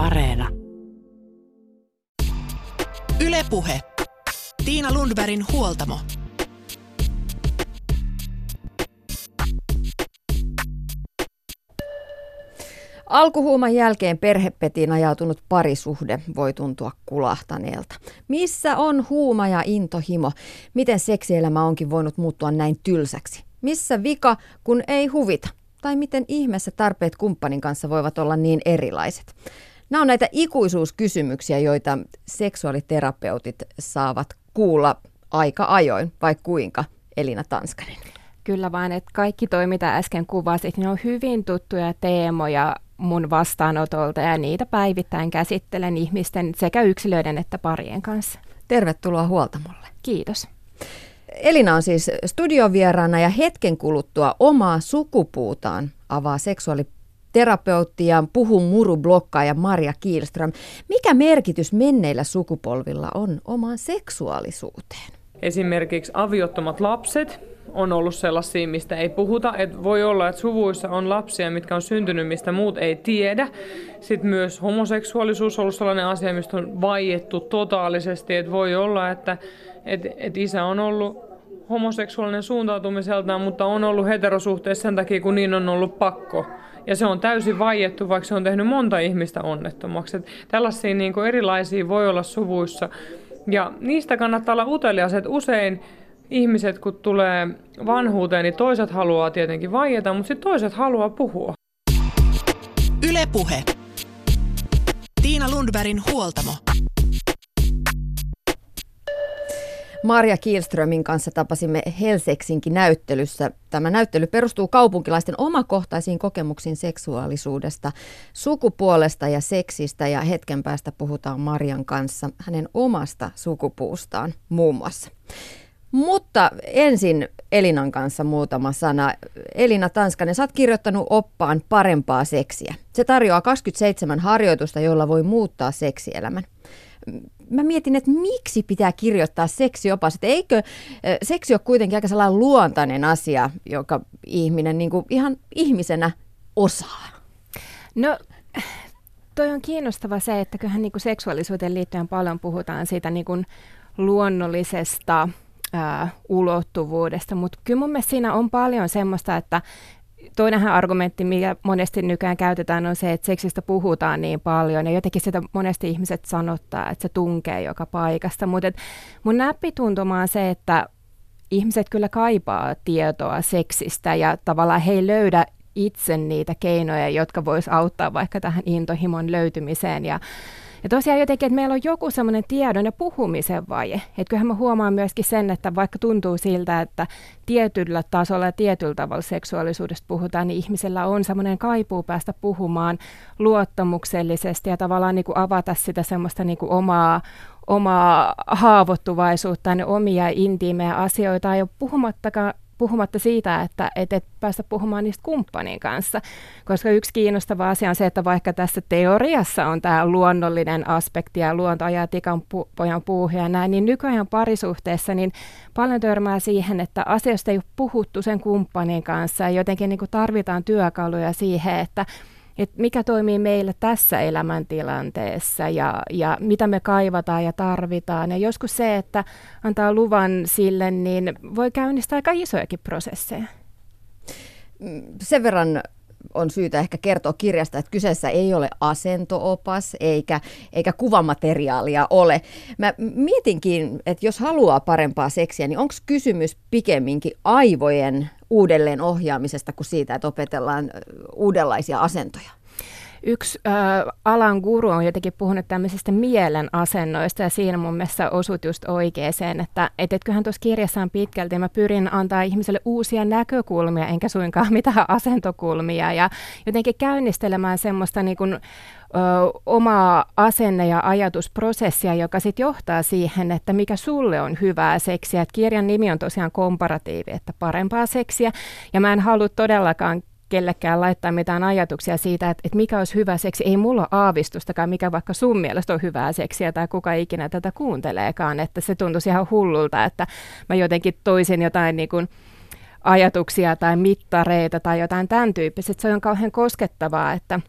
Areena. Ylepuhe. Tiina Lundbergin huoltamo. Alkuhuuman jälkeen perhepetiin ajautunut parisuhde voi tuntua kulahtaneelta. Missä on huuma ja intohimo? Miten seksielämä onkin voinut muuttua näin tylsäksi? Missä vika, kun ei huvita? Tai miten ihmeessä tarpeet kumppanin kanssa voivat olla niin erilaiset? Nämä on näitä ikuisuuskysymyksiä, joita seksuaaliterapeutit saavat kuulla aika ajoin, vai kuinka, Elina Tanskanen? Kyllä vain, että kaikki toi, mitä äsken kuvasit, niin on hyvin tuttuja teemoja mun vastaanotolta ja niitä päivittäin käsittelen ihmisten sekä yksilöiden että parien kanssa. Tervetuloa huoltamolle. Kiitos. Elina on siis studiovieraana ja hetken kuluttua omaa sukupuutaan avaa seksuaaliterapeutti ja puhun muru blokkaaja Maria Kielström. Mikä merkitys menneillä sukupolvilla on omaan seksuaalisuuteen? Esimerkiksi aviottomat lapset on ollut sellaisia, mistä ei puhuta. Et voi olla, että suvuissa on lapsia, mitkä on syntynyt, mistä muut ei tiedä. Sitten myös homoseksuaalisuus on ollut sellainen asia, mistä on vaiettu totaalisesti. Et voi olla, että et, et isä on ollut homoseksuaalinen suuntautumiseltaan, mutta on ollut heterosuhteessa sen takia, kun niin on ollut pakko. Ja se on täysin vaiettu, vaikka se on tehnyt monta ihmistä onnettomaksi. Et tällaisia niin erilaisia voi olla suvuissa. Ja niistä kannattaa olla utelias, että usein ihmiset, kun tulee vanhuuteen, niin toiset haluaa tietenkin vaieta, mutta sitten toiset haluaa puhua. Ylepuhe. Tiina Lundbergin huoltamo. Marja Kielströmin kanssa tapasimme Helseksinkin näyttelyssä. Tämä näyttely perustuu kaupunkilaisten omakohtaisiin kokemuksiin seksuaalisuudesta, sukupuolesta ja seksistä ja hetken päästä puhutaan Marjan kanssa hänen omasta sukupuustaan muun muassa. Mutta ensin Elinan kanssa muutama sana. Elina Tanskanen, sä oot kirjoittanut oppaan parempaa seksiä. Se tarjoaa 27 harjoitusta, joilla voi muuttaa seksielämän. Mä mietin, että miksi pitää kirjoittaa seksiopas, että eikö seksi ole kuitenkin aika sellainen luontainen asia, joka ihminen niin kuin ihan ihmisenä osaa? No toi on kiinnostava se, että kyllähän niin kuin seksuaalisuuteen liittyen paljon puhutaan siitä niin kuin luonnollisesta ää, ulottuvuudesta, mutta kyllä mun mielestä siinä on paljon semmoista, että toinenhan argumentti, mikä monesti nykyään käytetään, on se, että seksistä puhutaan niin paljon. Ja jotenkin sitä monesti ihmiset sanottaa, että se tunkee joka paikasta, mutta mun näppituntuma on se, että ihmiset kyllä kaipaa tietoa seksistä ja tavallaan he ei löydä itse niitä keinoja, jotka vois auttaa vaikka tähän intohimon löytymiseen. Ja ja tosiaan jotenkin, että meillä on joku semmoinen tiedon ja puhumisen vaje. Että kyllähän mä huomaan myöskin sen, että vaikka tuntuu siltä, että tietyllä tasolla ja tietyllä tavalla seksuaalisuudesta puhutaan, niin ihmisellä on semmoinen kaipuu päästä puhumaan luottamuksellisesti ja tavallaan niin kuin avata sitä semmoista niin kuin omaa, omaa haavoittuvaisuutta ja omia intiimejä asioita, ja puhumattakaan puhumatta siitä, että et, et päästä puhumaan niistä kumppanin kanssa. Koska yksi kiinnostava asia on se, että vaikka tässä teoriassa on tämä luonnollinen aspekti ja luonto ajaa tikan pu- pojan puuhun ja näin, niin nykyajan parisuhteessa niin paljon törmää siihen, että asioista ei ole puhuttu sen kumppanin kanssa ja jotenkin niin kuin tarvitaan työkaluja siihen, että että mikä toimii meillä tässä elämäntilanteessa ja, ja mitä me kaivataan ja tarvitaan. Ja joskus se, että antaa luvan sille, niin voi käynnistää aika isojakin prosesseja. Sen verran on syytä ehkä kertoa kirjasta, että kyseessä ei ole asentoopas eikä, eikä kuvamateriaalia ole. Mä mietinkin, että jos haluaa parempaa seksiä, niin onko kysymys pikemminkin aivojen uudelleen ohjaamisesta kuin siitä, että opetellaan uudenlaisia asentoja? Yksi äh, alan guru on jotenkin puhunut tämmöisistä mielen asennoista ja siinä mun mielestä osut just oikeeseen, että et, et kyllähän tuossa kirjassa on pitkälti, mä pyrin antaa ihmiselle uusia näkökulmia enkä suinkaan mitään asentokulmia ja jotenkin käynnistelemään semmoista niin kuin, ö, omaa asenne- ja ajatusprosessia, joka sitten johtaa siihen, että mikä sulle on hyvää seksiä. Et kirjan nimi on tosiaan komparatiivi, että parempaa seksiä. Ja mä en halua todellakaan kellekään laittaa mitään ajatuksia siitä, että, että mikä olisi hyvä seksi. Ei mulla aavistustakaan, mikä vaikka sun mielestä on hyvää seksiä tai kuka ikinä tätä kuunteleekaan. Että se tuntuisi ihan hullulta, että mä jotenkin toisin jotain niin kuin ajatuksia tai mittareita tai jotain tämän tyyppistä. Se on kauhean koskettavaa, että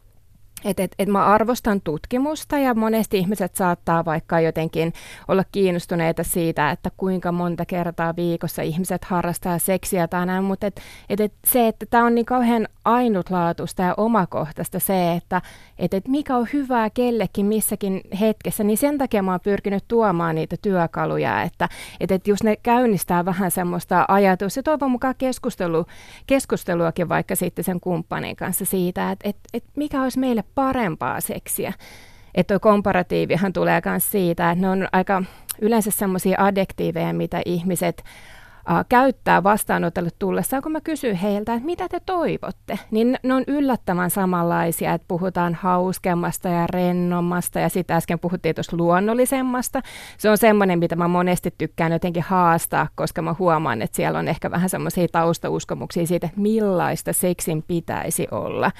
että et, et mä arvostan tutkimusta ja monesti ihmiset saattaa vaikka jotenkin olla kiinnostuneita siitä, että kuinka monta kertaa viikossa ihmiset harrastaa seksiä tai näin, mutta et, et, et se, että tämä on niin kauhean ainutlaatuista ja omakohtaista se, että et, et mikä on hyvää kellekin missäkin hetkessä, niin sen takia mä oon pyrkinyt tuomaan niitä työkaluja, että et, et just ne käynnistää vähän semmoista ajatus ja toivon mukaan keskustelu, keskusteluakin vaikka sitten sen kumppanin kanssa siitä, että et, et mikä olisi meille parempaa seksiä. Että tuo komparatiivihan tulee myös siitä, että ne on aika yleensä semmoisia adjektiiveja, mitä ihmiset äh, käyttää vastaanotolle tullessaan, kun mä kysyn heiltä, että mitä te toivotte, niin ne on yllättävän samanlaisia, että puhutaan hauskemmasta ja rennommasta ja sitten äsken puhuttiin tuosta luonnollisemmasta. Se on semmoinen, mitä mä monesti tykkään jotenkin haastaa, koska mä huomaan, että siellä on ehkä vähän semmoisia taustauskomuksia siitä, että millaista seksin pitäisi olla.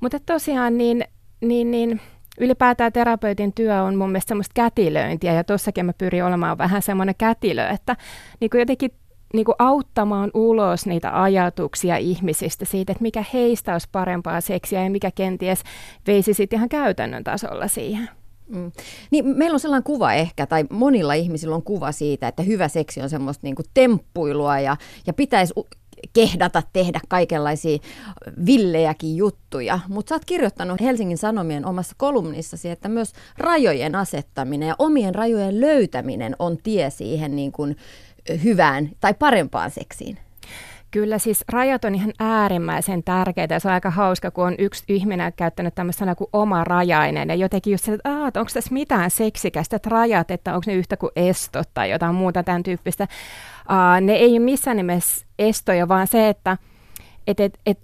Mutta tosiaan niin niin, niin ylipäätään terapeutin työ on mun mielestä semmoista kätilöintiä ja tossakin mä pyrin olemaan vähän semmoinen kätilö, että niin kuin jotenkin niin kuin auttamaan ulos niitä ajatuksia ihmisistä siitä, että mikä heistä olisi parempaa seksiä ja mikä kenties veisi sitten ihan käytännön tasolla siihen. Mm. Niin meillä on sellainen kuva ehkä, tai monilla ihmisillä on kuva siitä, että hyvä seksi on semmoista kuin temppuilua ja, ja pitäisi kehdata tehdä kaikenlaisia villejäkin juttuja. Mutta sä oot kirjoittanut Helsingin Sanomien omassa kolumnissasi, että myös rajojen asettaminen ja omien rajojen löytäminen on tie siihen niin kuin hyvään tai parempaan seksiin. Kyllä siis rajat on ihan äärimmäisen tärkeitä ja se on aika hauska, kun on yksi ihminen käyttänyt tämmöistä sanaa kuin oma rajainen ja jotenkin just se, että, että onko tässä mitään seksikästä, että rajat, että onko ne yhtä kuin estot tai jotain muuta tämän tyyppistä. Uh, ne ei ole missään nimessä estoja, vaan se, että et, et, et,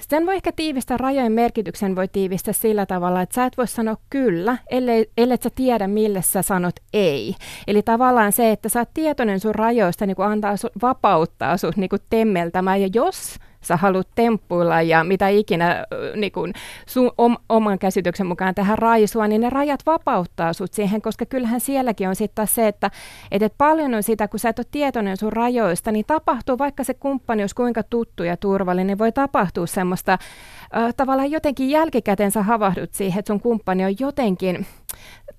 sen voi ehkä tiivistää, rajojen merkityksen voi tiivistää sillä tavalla, että sä et voi sanoa kyllä, ellei, ellei sä tiedä, mille sä sanot ei. Eli tavallaan se, että sä oot tietoinen sun rajoista, niin kuin antaa sun, vapauttaa sut niin kuin temmeltämään, ja jos sä haluat temppuilla ja mitä ikinä niin kun sun om, oman käsityksen mukaan tähän raisua, niin ne rajat vapauttaa sut siihen, koska kyllähän sielläkin on sitten se, että et, et paljon on sitä, kun sä et ole tietoinen sun rajoista, niin tapahtuu, vaikka se kumppani olisi kuinka tuttu ja turvallinen, niin voi tapahtua semmoista äh, tavallaan jotenkin jälkikäteen sä havahdut siihen, että sun kumppani on jotenkin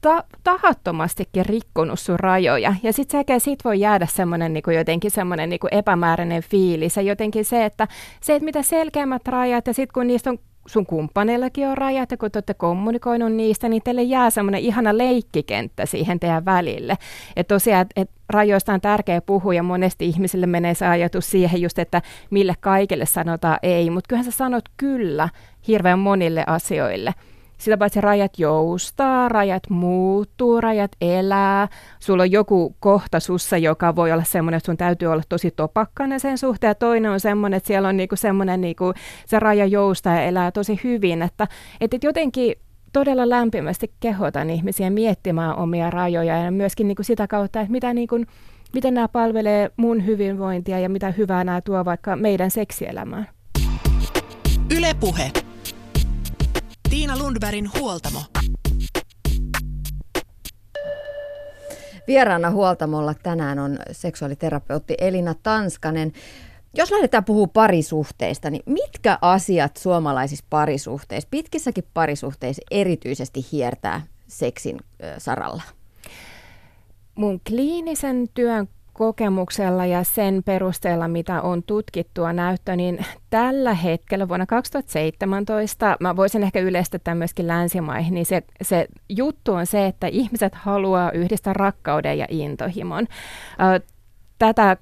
ta- tahattomastikin rikkonut sun rajoja. Ja sitten sekä sit voi jäädä semmoinen niinku jotenkin semmoinen niinku epämääräinen fiilis. Ja jotenkin se, että, se, että mitä selkeämmät rajat ja sitten kun niistä on sun kumppaneillakin on rajat ja kun te olette kommunikoinut niistä, niin teille jää semmoinen ihana leikkikenttä siihen teidän välille. Että tosiaan, että et rajoista on tärkeä puhua ja monesti ihmisille menee se ajatus siihen just, että mille kaikille sanotaan ei, mutta kyllähän sä sanot kyllä hirveän monille asioille. Sitä paitsi rajat joustaa, rajat muuttuu, rajat elää. Sulla on joku kohta sussa, joka voi olla semmoinen, että sun täytyy olla tosi topakkana sen suhteen. Ja toinen on semmoinen, että siellä on niinku semmoinen, niinku, se raja joustaa ja elää tosi hyvin. Että, että jotenkin todella lämpimästi kehotan ihmisiä miettimään omia rajoja ja myöskin niinku sitä kautta, että mitä niinku, miten nämä palvelee mun hyvinvointia ja mitä hyvää nämä tuo vaikka meidän seksielämään. Ylepuhe. Tiina Lundbergin huoltamo. Vieraana huoltamolla tänään on seksuaaliterapeutti Elina Tanskanen. Jos lähdetään puhumaan parisuhteista, niin mitkä asiat suomalaisissa parisuhteissa, pitkissäkin parisuhteissa erityisesti hiertää seksin saralla? Mun kliinisen työn kokemuksella ja sen perusteella, mitä on tutkittua näyttö, niin tällä hetkellä vuonna 2017, mä voisin ehkä yleistää myöskin länsimaihin, niin se, se juttu on se, että ihmiset haluaa yhdistää rakkauden ja intohimon. Tätä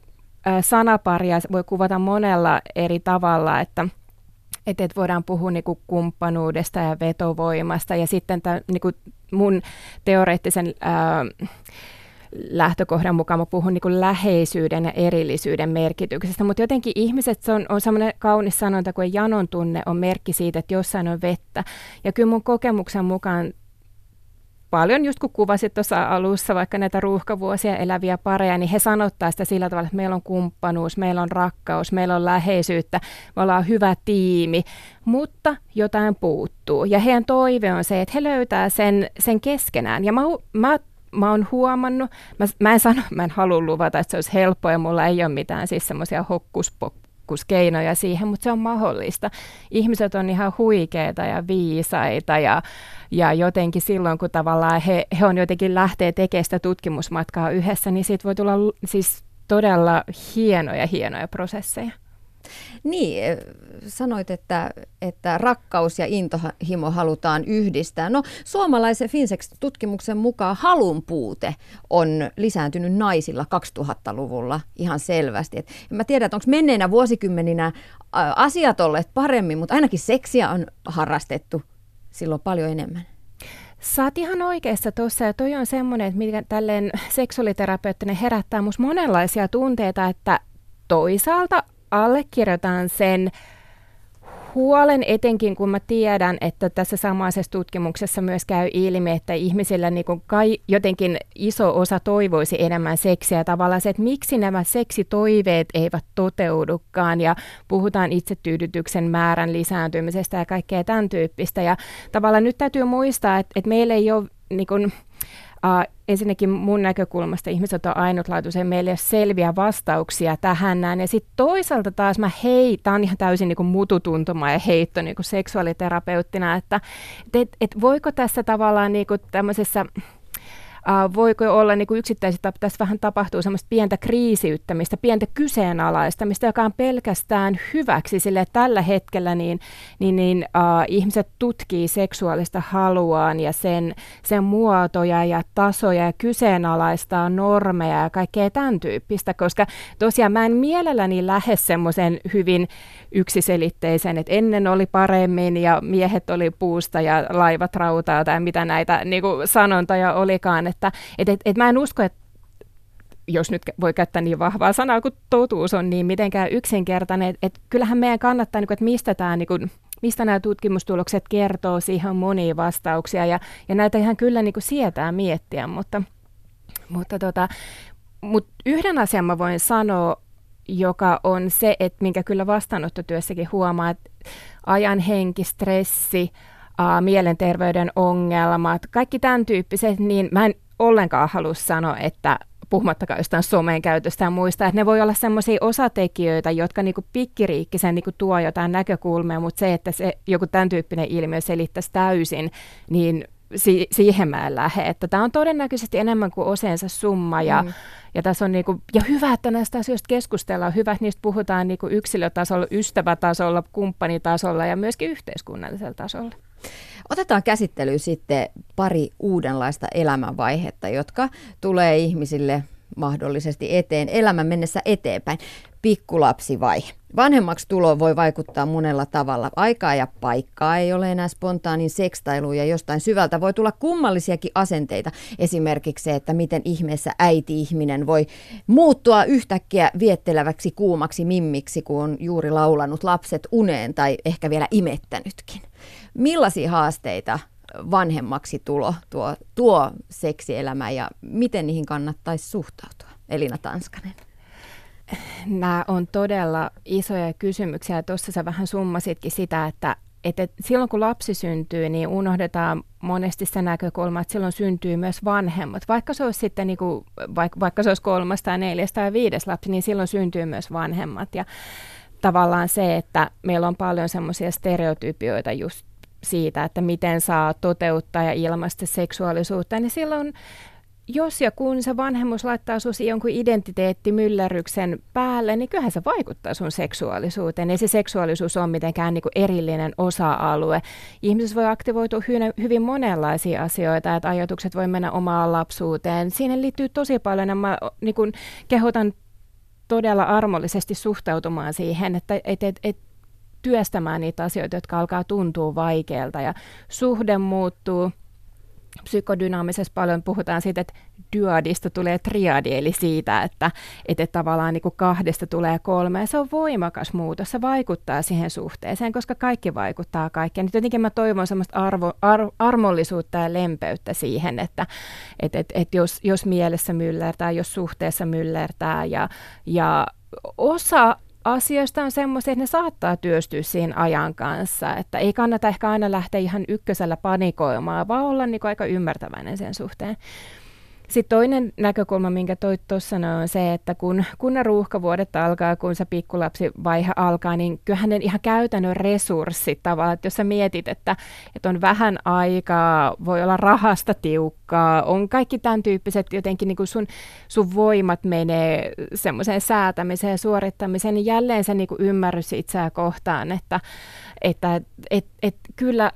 sanaparia voi kuvata monella eri tavalla, että että et voidaan puhua niinku kumppanuudesta ja vetovoimasta ja sitten tämän, niinku mun teoreettisen ää, lähtökohdan mukaan mä puhun niin läheisyyden ja erillisyyden merkityksestä, mutta jotenkin ihmiset, se on, on semmoinen kaunis sanonta kuin janon tunne on merkki siitä, että jossain on vettä. Ja kyllä mun kokemuksen mukaan paljon, just kun kuvasit tuossa alussa vaikka näitä ruuhkavuosia eläviä pareja, niin he sanottaa sitä sillä tavalla, että meillä on kumppanuus, meillä on rakkaus, meillä on läheisyyttä, me ollaan hyvä tiimi, mutta jotain puuttuu. Ja heidän toive on se, että he löytää sen, sen keskenään. Ja mä, mä mä oon huomannut, mä, mä en sano, mä en halua luvata, että se olisi helppoa ja mulla ei ole mitään siis semmoisia hokkuspokkus pikkuskeinoja siihen, mutta se on mahdollista. Ihmiset on ihan huikeita ja viisaita ja, ja jotenkin silloin, kun tavallaan he, he on jotenkin lähtee tekemään sitä tutkimusmatkaa yhdessä, niin siitä voi tulla siis todella hienoja, hienoja prosesseja. Niin, eh, sanoit, että, että rakkaus ja intohimo halutaan yhdistää. No, suomalaisen Finsex-tutkimuksen mukaan halun puute on lisääntynyt naisilla 2000-luvulla ihan selvästi. Et mä tiedän, että onko menneinä vuosikymmeninä asiat olleet paremmin, mutta ainakin seksiä on harrastettu silloin paljon enemmän. Oot ihan oikeassa tuossa, ja toi on semmoinen, että mikä tälleen seksuaaliterapeuttinen herättää musta monenlaisia tunteita, että toisaalta allekirjoitan sen huolen etenkin, kun mä tiedän, että tässä samaisessa tutkimuksessa myös käy ilmi, että ihmisillä niin kuin kai jotenkin iso osa toivoisi enemmän seksiä. Tavallaan se, että miksi nämä seksitoiveet eivät toteudukaan ja puhutaan itsetyydytyksen määrän lisääntymisestä ja kaikkea tämän tyyppistä. Ja tavallaan nyt täytyy muistaa, että, että meillä ei ole niin kuin, Uh, ensinnäkin mun näkökulmasta ihmiset on ainutlaatuisia, meillä ei ole selviä vastauksia tähän näin. Ja sitten toisaalta taas mä hei, tämä on ihan täysin niin mututuntuma ja heitto niin kuin seksuaaliterapeuttina, että et, et voiko tässä tavallaan niin tämmöisessä voiko olla niin kuin yksittäisissä, tässä vähän tapahtuu semmoista pientä kriisiyttämistä, pientä kyseenalaistamista, joka on pelkästään hyväksi, sille tällä hetkellä niin, niin, niin uh, ihmiset tutkii seksuaalista haluaan ja sen, sen muotoja ja tasoja ja kyseenalaistaa normeja ja kaikkea tämän tyyppistä, koska tosiaan mä en mielelläni lähde semmoisen hyvin yksiselitteisen, että ennen oli paremmin ja miehet oli puusta ja laivat rautaa tai mitä näitä niin kuin sanontoja olikaan, että et, et, et mä en usko, että jos nyt voi käyttää niin vahvaa sanaa kuin totuus on niin mitenkään yksinkertainen, että et kyllähän meidän kannattaa, niin kuin, että mistä tämä niin mistä nämä tutkimustulokset kertoo, siihen on monia vastauksia. Ja, ja näitä ihan kyllä niin kuin sietää miettiä, mutta, mutta, tota, mutta yhden asian mä voin sanoa, joka on se, että minkä kyllä vastaanottotyössäkin huomaa, että ajan henki, stressi, ää, mielenterveyden ongelmat, kaikki tämän tyyppiset, niin mä en ollenkaan halua sanoa, että puhumattakaan jostain somen käytöstä ja muista, että ne voi olla semmoisia osatekijöitä, jotka niinku pikkiriikkisen niinku tuo jotain näkökulmia, mutta se, että se joku tämän tyyppinen ilmiö selittäisi täysin, niin si- siihen mä en lähde. Että tämä on todennäköisesti enemmän kuin oseensa summa ja, mm. ja, tässä on niinku, ja hyvä, että näistä asioista keskustellaan. Hyvä, että niistä puhutaan niinku yksilötasolla, ystävätasolla, kumppanitasolla ja myöskin yhteiskunnallisella tasolla. Otetaan käsittelyyn sitten pari uudenlaista elämänvaihetta, jotka tulee ihmisille mahdollisesti eteen elämän mennessä eteenpäin. Pikkulapsivaihe. Vanhemmaksi tulo voi vaikuttaa monella tavalla. Aikaa ja paikkaa ei ole enää spontaanin sekstailu ja jostain syvältä voi tulla kummallisiakin asenteita. Esimerkiksi se, että miten ihmeessä äiti-ihminen voi muuttua yhtäkkiä vietteleväksi kuumaksi mimmiksi, kun on juuri laulanut lapset uneen tai ehkä vielä imettänytkin. Millaisia haasteita vanhemmaksi tulo tuo, tuo seksielämä ja miten niihin kannattaisi suhtautua? Elina Tanskanen. Nämä on todella isoja kysymyksiä. Tuossa sä vähän summasitkin sitä, että, että silloin kun lapsi syntyy, niin unohdetaan monesti se näkökulma, että silloin syntyy myös vanhemmat. Vaikka se olisi sitten niin kuin, vaikka, vaikka se olisi kolmas tai neljäs tai viides lapsi, niin silloin syntyy myös vanhemmat. Ja tavallaan se, että meillä on paljon semmoisia stereotypioita just siitä, että miten saa toteuttaa ja ilmaista seksuaalisuutta, niin silloin jos ja kun se vanhemmuus laittaa sinun jonkun identiteettimyllerryksen päälle, niin kyllähän se vaikuttaa sun seksuaalisuuteen. Ei se seksuaalisuus ole mitenkään niin kuin erillinen osa-alue. Ihmisessä voi aktivoitua hyvin, hyvin monenlaisia asioita, että ajatukset voi mennä omaan lapsuuteen. Siihen liittyy tosi paljon, ja mä niin kuin kehotan todella armollisesti suhtautumaan siihen, että et, et, et työstämään niitä asioita, jotka alkaa tuntua vaikealta ja suhde muuttuu. Psykodynaamisessa paljon puhutaan siitä, että dyadista tulee triadi, eli siitä, että, että tavallaan niin kuin kahdesta tulee kolme, ja se on voimakas muutos, se vaikuttaa siihen suhteeseen, koska kaikki vaikuttaa kaikkeen. Nyt jotenkin mä toivon semmoista arvo, ar, armollisuutta ja lempeyttä siihen, että et, et, et jos, jos mielessä myllertää, jos suhteessa myllertää, ja, ja osa asioista on semmoisia, että ne saattaa työstyä siinä ajan kanssa, että ei kannata ehkä aina lähteä ihan ykkösellä panikoimaan, vaan olla niin aika ymmärtäväinen sen suhteen. Sitten toinen näkökulma, minkä toit tuossa on se, että kun, kun ne ruuhkavuodet alkaa, kun se pikkulapsivaihe alkaa, niin kyllähän ne ihan käytännön resurssit tavallaan, että jos sä mietit, että, että on vähän aikaa, voi olla rahasta tiukkaa, on kaikki tämän tyyppiset jotenkin niin kuin sun, sun voimat menee semmoiseen säätämiseen suorittamiseen, niin jälleen se niin kuin ymmärrys itseä kohtaan, että, että et, et, kyllä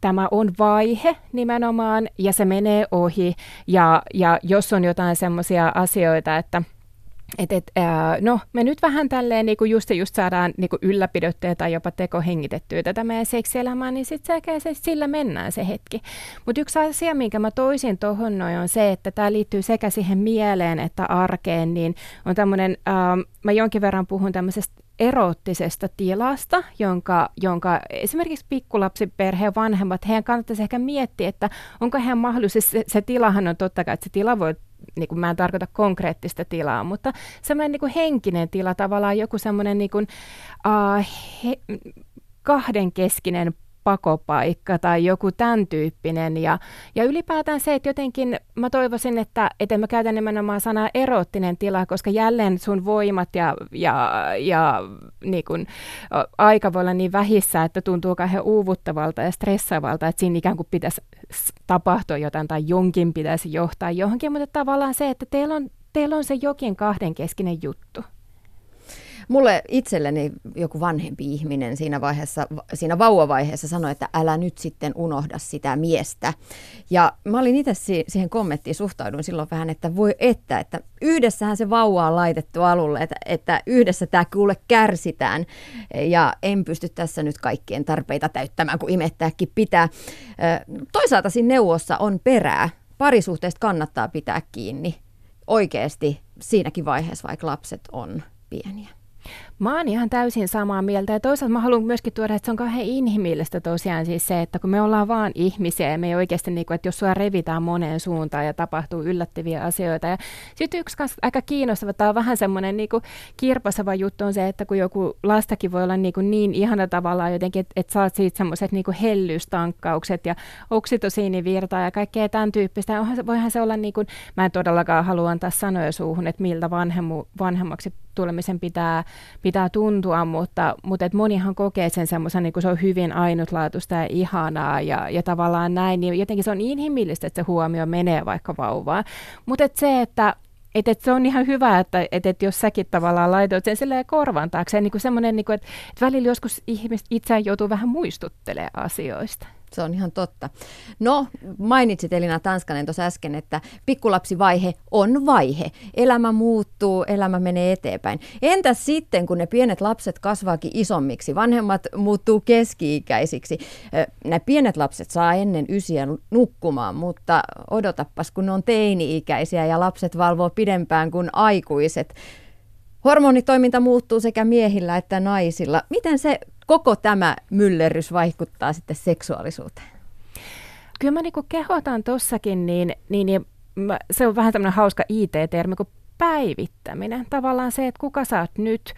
tämä on vaihe nimenomaan ja se menee ohi. Ja, ja jos on jotain semmoisia asioita, että et, et, ää, no, me nyt vähän tälleen niin kuin just, just saadaan niin kuin ylläpidettyä tai jopa tekohengitettyä tätä meidän seksielämää, niin sitten se, sillä mennään se hetki. Mutta yksi asia, minkä mä toisin tuohon noin, on se, että tämä liittyy sekä siihen mieleen että arkeen, niin on tämmöinen, mä jonkin verran puhun tämmöisestä eroottisesta tilasta, jonka, jonka esimerkiksi pikkulapsiperheen vanhemmat, heidän kannattaisi ehkä miettiä, että onko heidän mahdollisesti, se, se tilahan on totta kai, että se tila voi niin kuin mä en tarkoita konkreettista tilaa, mutta semmoinen niin henkinen tila, tavallaan joku semmoinen niin kuin, uh, he, kahdenkeskinen pakopaikka tai joku tämän tyyppinen. Ja, ja ylipäätään se, että jotenkin mä toivoisin, että, että mä käytän nimenomaan sanaa erottinen tila, koska jälleen sun voimat ja, ja, ja niin kun, aika voi olla niin vähissä, että tuntuu kauhean uuvuttavalta ja stressaavalta, että siinä ikään kuin pitäisi tapahtua jotain tai jonkin pitäisi johtaa johonkin, mutta tavallaan se, että teillä on, teillä on se jokin kahdenkeskinen juttu. Mulle itselleni joku vanhempi ihminen siinä vaiheessa, siinä vauvavaiheessa sanoi, että älä nyt sitten unohda sitä miestä. Ja mä olin itse siihen kommenttiin suhtaudun silloin vähän, että voi että, että yhdessähän se vauva on laitettu alulle, että, että yhdessä tämä kuule kärsitään ja en pysty tässä nyt kaikkien tarpeita täyttämään, kun imettääkin pitää. Toisaalta siinä neuvossa on perää. Parisuhteesta kannattaa pitää kiinni oikeasti siinäkin vaiheessa, vaikka lapset on pieniä. Mä oon ihan täysin samaa mieltä ja toisaalta mä haluan myöskin tuoda, että se on kauhean inhimillistä tosiaan siis se, että kun me ollaan vaan ihmisiä ja me ei oikeasti, niin kuin, että jos sua revitään moneen suuntaan ja tapahtuu yllättäviä asioita. Ja sitten yksi kanssa aika kiinnostava, tämä on vähän semmoinen niin kuin kirpasava juttu on se, että kun joku lastakin voi olla niin, kuin niin ihana tavallaan jotenkin, että, että saat siitä semmoiset niin hellyystankkaukset ja oksitosiinivirtaa ja kaikkea tämän tyyppistä. Ja voihan se olla niin kuin, mä en todellakaan halua antaa sanoja suuhun, että miltä vanhemmu, vanhemmaksi tulemisen pitää, pitää tuntua, mutta, mutta et monihan kokee sen semmoisen, niin se on hyvin ainutlaatuista ja ihanaa ja, ja tavallaan näin, niin jotenkin se on inhimillistä, että se huomio menee vaikka vauvaan. Mutta et se, että et, et se on ihan hyvä, että et, et jos säkin tavallaan laitoit sen silleen korvan taakse, niin semmoinen, niin että et välillä joskus ihmiset itseään joutuu vähän muistuttelemaan asioista. Se on ihan totta. No, mainitsit Elina Tanskanen tuossa äsken, että pikkulapsivaihe on vaihe. Elämä muuttuu, elämä menee eteenpäin. Entäs sitten, kun ne pienet lapset kasvaakin isommiksi, vanhemmat muuttuu keski-ikäisiksi. Nämä pienet lapset saa ennen ysiä nukkumaan, mutta odotappas, kun ne on teini-ikäisiä ja lapset valvoo pidempään kuin aikuiset. Hormonitoiminta muuttuu sekä miehillä että naisilla. Miten se koko tämä myllerrys vaikuttaa sitten seksuaalisuuteen? Kyllä mä niinku kehotan tossakin, niin, niin, niin mä, se on vähän tämmöinen hauska IT-termi kuin päivittäminen. Tavallaan se, että kuka sä oot nyt.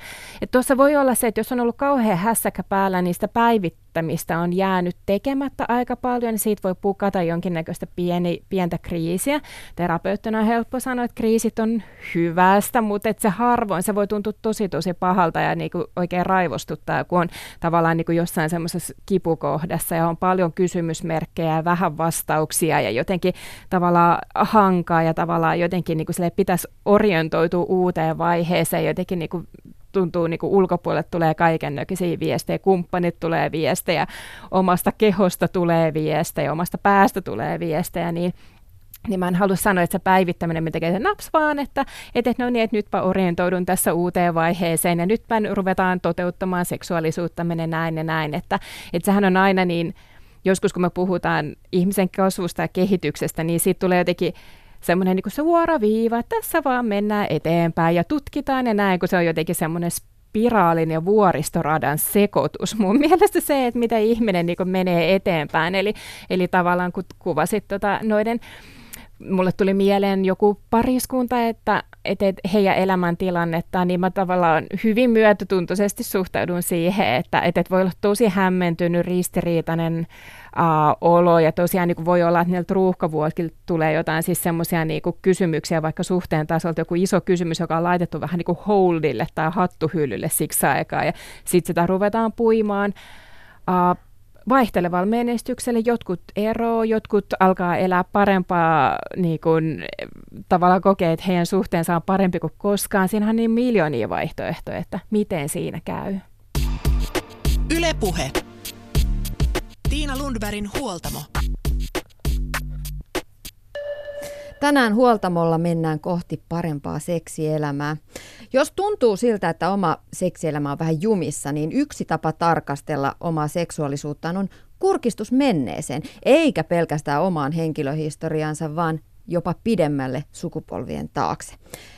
Tuossa voi olla se, että jos on ollut kauhean hässäkä päällä, niin sitä päivit, mistä on jäänyt tekemättä aika paljon, niin siitä voi pukata jonkinnäköistä pieni, pientä kriisiä. Terapeuttina on helppo sanoa, että kriisit on hyvästä, mutta että se harvoin, se voi tuntua tosi tosi pahalta ja niin kuin oikein raivostuttaa, kun on tavallaan kuin jossain semmoisessa kipukohdassa ja on paljon kysymysmerkkejä ja vähän vastauksia ja jotenkin tavallaan hankaa ja tavallaan jotenkin niin sille pitäisi orientoitua uuteen vaiheeseen, jotenkin niin kuin tuntuu niin kuin ulkopuolelle tulee kaiken näköisiä viestejä, kumppanit tulee viestejä, omasta kehosta tulee viestejä, omasta päästä tulee viestejä, niin niin mä en halua sanoa, että se päivittäminen me tekee se naps vaan, että, että no niin, että nytpä orientoidun tässä uuteen vaiheeseen ja nytpä ruvetaan toteuttamaan seksuaalisuutta, mene näin ja näin, että, että sehän on aina niin, joskus kun me puhutaan ihmisen kasvusta ja kehityksestä, niin siitä tulee jotenkin semmoinen niin suora viiva, että tässä vaan mennään eteenpäin ja tutkitaan ja näin, kun se on jotenkin semmoinen spiraalin ja vuoristoradan sekoitus. Mun mielestä se, että mitä ihminen niin menee eteenpäin. Eli, eli tavallaan kun kuvasit tota, noiden, mulle tuli mieleen joku pariskunta, että et, et heidän elämäntilannetta, niin mä tavallaan hyvin myötätuntoisesti suhtaudun siihen, että et, et voi olla tosi hämmentynyt, ristiriitainen uh, olo ja tosiaan niin voi olla, että niiltä ruuhkavuokilta tulee jotain siis semmoisia niin kysymyksiä vaikka suhteen tasolta, joku iso kysymys, joka on laitettu vähän niin kuin holdille tai hattuhyllylle siksi aikaa ja sitten sitä ruvetaan puimaan. Uh, vaihtelevalla menestyksellä jotkut eroo, jotkut alkaa elää parempaa, niin kuin, tavallaan kokee, että heidän suhteensa on parempi kuin koskaan. Siinähän on niin miljoonia vaihtoehtoja, että miten siinä käy. Ylepuhe. Tiina Lundbergin huoltamo. Tänään huoltamolla mennään kohti parempaa seksielämää. Jos tuntuu siltä, että oma seksielämä on vähän jumissa, niin yksi tapa tarkastella omaa seksuaalisuuttaan on kurkistus menneeseen, eikä pelkästään omaan henkilöhistoriansa, vaan jopa pidemmälle sukupolvien taakse.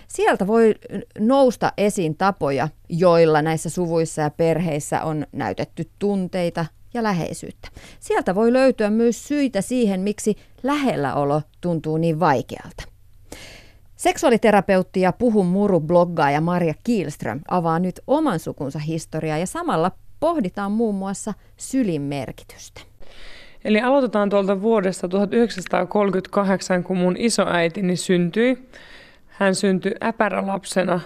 Sieltä voi nousta esiin tapoja, joilla näissä suvuissa ja perheissä on näytetty tunteita, ja läheisyyttä. Sieltä voi löytyä myös syitä siihen, miksi lähelläolo tuntuu niin vaikealta. Seksuaaliterapeutti ja puhun muru bloggaaja Maria Kielström avaa nyt oman sukunsa historiaa ja samalla pohditaan muun muassa sylin merkitystä. Eli aloitetaan tuolta vuodesta 1938, kun mun isoäitini syntyi. Hän syntyi äpärälapsena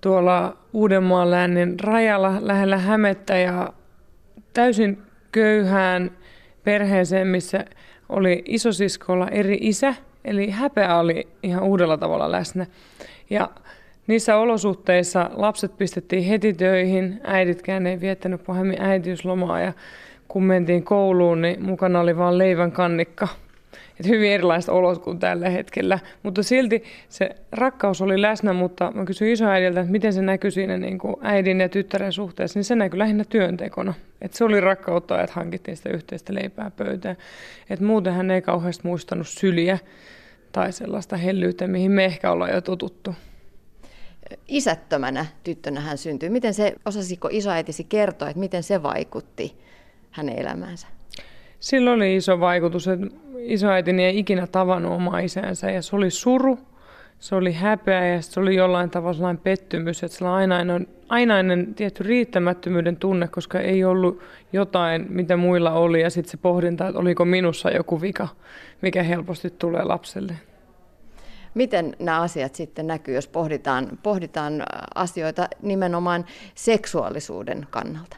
tuolla Uudenmaan lännin rajalla lähellä Hämettä ja täysin köyhään perheeseen, missä oli isosiskolla eri isä, eli häpeä oli ihan uudella tavalla läsnä. Ja niissä olosuhteissa lapset pistettiin heti töihin, äiditkään ei viettänyt pahemmin äitiyslomaa ja kun mentiin kouluun, niin mukana oli vain leivän kannikka et hyvin erilaiset olot kuin tällä hetkellä. Mutta silti se rakkaus oli läsnä, mutta mä kysyin isoäidiltä, että miten se näkyy siinä niin kuin äidin ja tyttären suhteessa, niin se näkyi lähinnä työntekona. Et se oli rakkautta, että hankittiin sitä yhteistä leipää pöytään. Et muuten hän ei kauheasti muistanut syliä tai sellaista hellyyttä, mihin me ehkä ollaan jo totuttu. Isättömänä tyttönä hän syntyi. Miten se, osasiko isoäitisi kertoa, että miten se vaikutti hänen elämäänsä? Sillä oli iso vaikutus, että isoäitini ei ikinä tavannut omaa isänsä ja se oli suru, se oli häpeä ja se oli jollain tavalla sellainen pettymys, että oli ainainen, ainainen tietty riittämättömyyden tunne, koska ei ollut jotain, mitä muilla oli ja sitten se pohdinta, että oliko minussa joku vika, mikä helposti tulee lapselle. Miten nämä asiat sitten näkyy, jos pohditaan, pohditaan asioita nimenomaan seksuaalisuuden kannalta?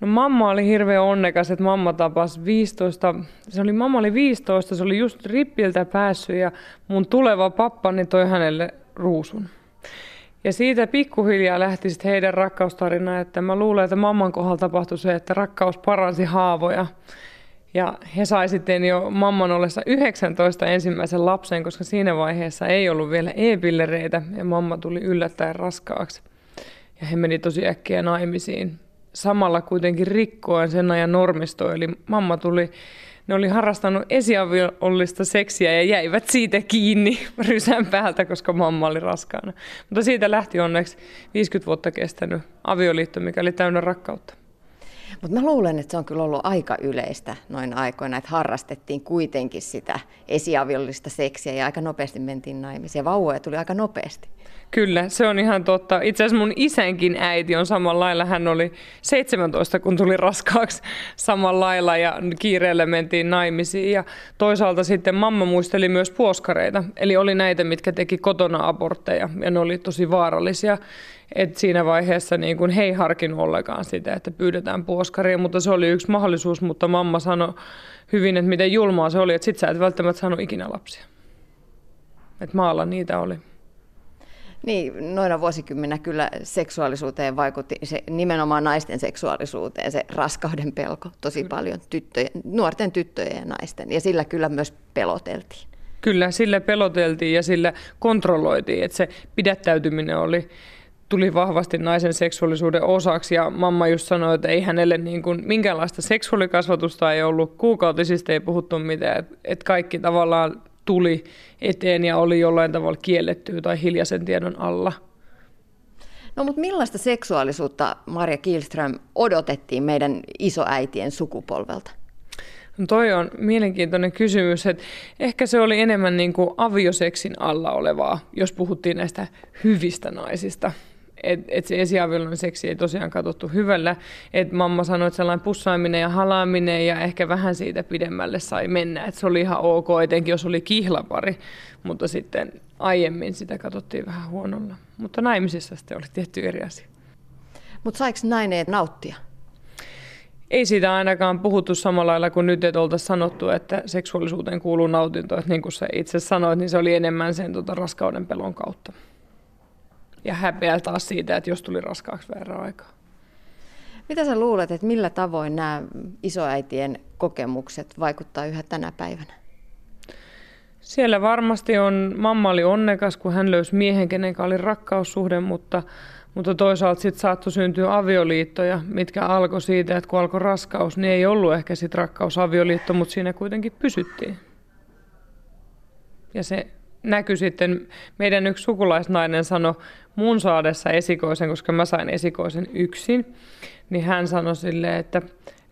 No mamma oli hirveän onnekas, että mamma tapasi 15, se oli, mamma oli 15, se oli just rippiltä päässyt ja mun tuleva pappani toi hänelle ruusun. Ja siitä pikkuhiljaa lähti sitten heidän rakkaustarina, että mä luulen, että mamman kohdalla tapahtui se, että rakkaus paransi haavoja. Ja he sai sitten jo mamman ollessa 19 ensimmäisen lapsen, koska siinä vaiheessa ei ollut vielä e-pillereitä ja mamma tuli yllättäen raskaaksi. Ja he meni tosi äkkiä naimisiin samalla kuitenkin rikkoen sen ajan normisto. Eli mamma tuli, ne oli harrastanut esiaviollista seksiä ja jäivät siitä kiinni rysän päältä, koska mamma oli raskaana. Mutta siitä lähti onneksi 50 vuotta kestänyt avioliitto, mikä oli täynnä rakkautta. Mutta mä luulen, että se on kyllä ollut aika yleistä noin aikoina, että harrastettiin kuitenkin sitä esiaviollista seksiä ja aika nopeasti mentiin naimisiin. Vauvoja tuli aika nopeasti. Kyllä, se on ihan totta. Itse asiassa mun isänkin äiti on samalla lailla. Hän oli 17, kun tuli raskaaksi samalla lailla ja kiireellä mentiin naimisiin. Ja toisaalta sitten mamma muisteli myös puoskareita. Eli oli näitä, mitkä teki kotona abortteja ja ne oli tosi vaarallisia. Et siinä vaiheessa niin kun he ei harkinnut ollenkaan sitä, että pyydetään puoskaria, mutta se oli yksi mahdollisuus. Mutta mamma sanoi hyvin, että miten julmaa se oli, että sit sä et välttämättä saanut ikinä lapsia. Että maalla niitä oli. Niin, noina vuosikymmenä kyllä seksuaalisuuteen vaikutti se nimenomaan naisten seksuaalisuuteen, se raskauden pelko tosi kyllä. paljon tyttöjen, nuorten tyttöjen ja naisten, ja sillä kyllä myös peloteltiin. Kyllä, sillä peloteltiin ja sillä kontrolloitiin, että se pidättäytyminen oli, tuli vahvasti naisen seksuaalisuuden osaksi ja mamma just sanoi, että ei hänelle niin kuin minkäänlaista seksuaalikasvatusta ei ollut, kuukautisista ei puhuttu mitään, että, että kaikki tavallaan tuli eteen ja oli jollain tavalla kiellettyä tai hiljaisen tiedon alla. No mutta millaista seksuaalisuutta Maria Kielström odotettiin meidän isoäitien sukupolvelta? No toi on mielenkiintoinen kysymys, että ehkä se oli enemmän niin kuin avioseksin alla olevaa, jos puhuttiin näistä hyvistä naisista. Et, et se esiavioliiton seksi ei tosiaan katsottu hyvällä. Et mamma sanoi, että sellainen pussaaminen ja halaaminen ja ehkä vähän siitä pidemmälle sai mennä. Et se oli ihan ok, etenkin jos oli kihlapari, mutta sitten aiemmin sitä katsottiin vähän huonolla. Mutta naimisissa sitten oli tietty eri asia. Mutta saiko nainen nauttia? Ei siitä ainakaan puhuttu samalla lailla kuin nyt, että oltaisiin sanottu, että seksuaalisuuteen kuuluu nautinto. Että niin kuin sä itse sanoit, niin se oli enemmän sen tota, raskauden pelon kautta. Ja häpeä taas siitä, että jos tuli raskaaksi väärä aikaa. Mitä sä luulet, että millä tavoin nämä isoäitien kokemukset vaikuttaa yhä tänä päivänä? Siellä varmasti on, mamma oli onnekas, kun hän löysi miehen, kenen oli rakkaussuhde, mutta mutta toisaalta sitten saattoi syntyä avioliittoja, mitkä alkoi siitä, että kun alkoi raskaus, niin ei ollut ehkä sitten rakkausavioliitto, mutta siinä kuitenkin pysyttiin. Ja se näkyi sitten, meidän yksi sukulaisnainen sanoi mun saadessa esikoisen, koska mä sain esikoisen yksin, niin hän sanoi sille, että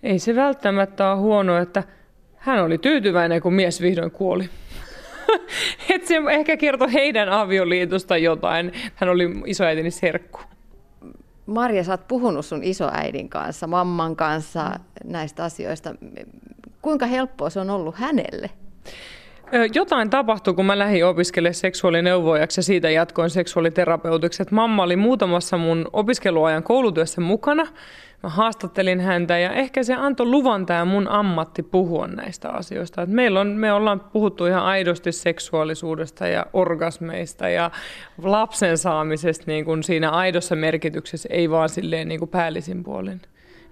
ei se välttämättä ole huono, että hän oli tyytyväinen, kun mies vihdoin kuoli. että se ehkä kertoi heidän avioliitosta jotain. Hän oli isoäitini serkku. Marja, sä oot puhunut sun isoäidin kanssa, mamman kanssa näistä asioista. Kuinka helppoa se on ollut hänelle? Jotain tapahtui, kun mä lähdin opiskelemaan seksuaalineuvojaksi ja siitä jatkoin seksuaaliterapeutiksi. mamma oli muutamassa mun opiskeluajan koulutyössä mukana mä haastattelin häntä ja ehkä se antoi luvan tämä mun ammatti puhua näistä asioista. Et meillä on, me ollaan puhuttu ihan aidosti seksuaalisuudesta ja orgasmeista ja lapsen saamisesta niin kuin siinä aidossa merkityksessä, ei vaan silleen niin päällisin puolin.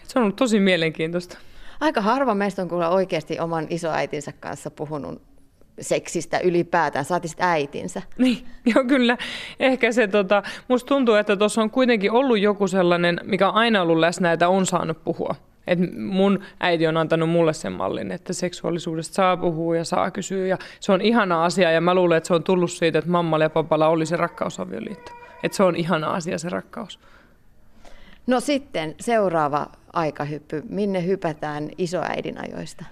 Et se on ollut tosi mielenkiintoista. Aika harva meistä on oikeasti oman isoäitinsä kanssa puhunut seksistä ylipäätään, saati sitten äitinsä. Niin, joo kyllä. Ehkä se, tota, musta tuntuu, että tuossa on kuitenkin ollut joku sellainen, mikä on aina ollut läsnä, että on saanut puhua. Et mun äiti on antanut mulle sen mallin, että seksuaalisuudesta saa puhua ja saa kysyä ja se on ihana asia ja mä luulen, että se on tullut siitä, että mammalla ja papalla oli se rakkausavioliitto. Että se on ihana asia se rakkaus. No sitten seuraava aikahyppy. Minne hypätään isoäidin ajoista?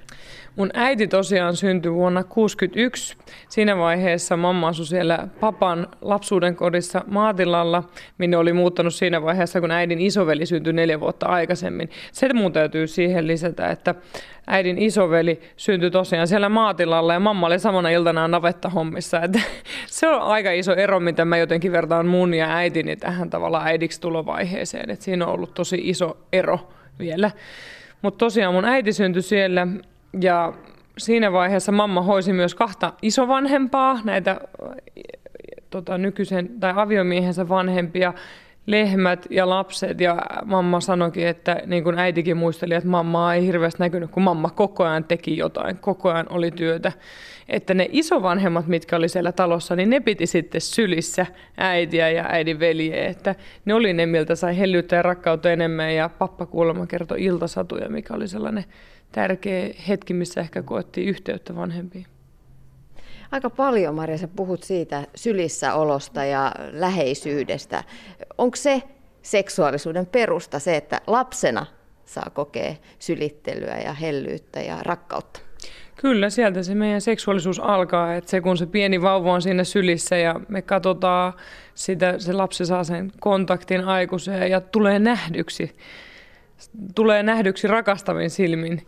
Mun äiti tosiaan syntyi vuonna 1961. Siinä vaiheessa mamma asui siellä papan lapsuuden kodissa maatilalla, minne oli muuttanut siinä vaiheessa, kun äidin isoveli syntyi neljä vuotta aikaisemmin. Se mun täytyy siihen lisätä, että äidin isoveli syntyi tosiaan siellä maatilalla ja mamma oli samana iltana navettahommissa. Että se on aika iso ero, mitä mä jotenkin vertaan mun ja äitini tähän tavalla äidiksi tulovaiheeseen. Että siinä on ollut tosi iso ero vielä. Mutta tosiaan mun äiti syntyi siellä ja siinä vaiheessa mamma hoisi myös kahta isovanhempaa, näitä tota, nykyisen tai aviomiehensä vanhempia, lehmät ja lapset. Ja mamma sanoikin, että niin kuin äitikin muisteli, että mamma ei hirveästi näkynyt, kun mamma koko ajan teki jotain, koko ajan oli työtä. Että ne isovanhemmat, mitkä oli siellä talossa, niin ne piti sitten sylissä äitiä ja äidin veljeä. Että ne oli ne, miltä sai hellyyttä ja rakkautta enemmän. Ja pappa kuulemma kertoi iltasatuja, mikä oli sellainen tärkeä hetki, missä ehkä koettiin yhteyttä vanhempiin. Aika paljon, Maria, sä puhut siitä sylissä olosta ja läheisyydestä. Onko se seksuaalisuuden perusta se, että lapsena saa kokea sylittelyä ja hellyyttä ja rakkautta? Kyllä, sieltä se meidän seksuaalisuus alkaa, että se kun se pieni vauva on siinä sylissä ja me katsotaan sitä, se lapsi saa sen kontaktin aikuiseen ja tulee nähdyksi, tulee nähdyksi rakastavin silmin,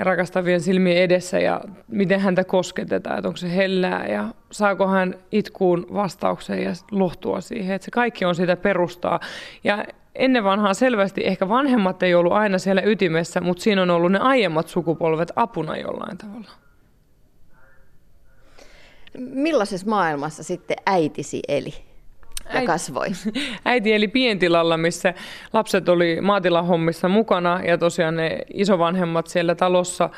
ja rakastavien silmien edessä ja miten häntä kosketetaan, että onko se hellää ja saako hän itkuun vastauksen ja lohtua siihen, että se kaikki on sitä perustaa. Ja ennen vanhaa selvästi ehkä vanhemmat ei ollut aina siellä ytimessä, mutta siinä on ollut ne aiemmat sukupolvet apuna jollain tavalla. Millaisessa maailmassa sitten äitisi eli? Ja kasvoi? Äiti eli pientilalla, missä lapset oli maatilahommissa mukana ja tosiaan ne isovanhemmat siellä talossa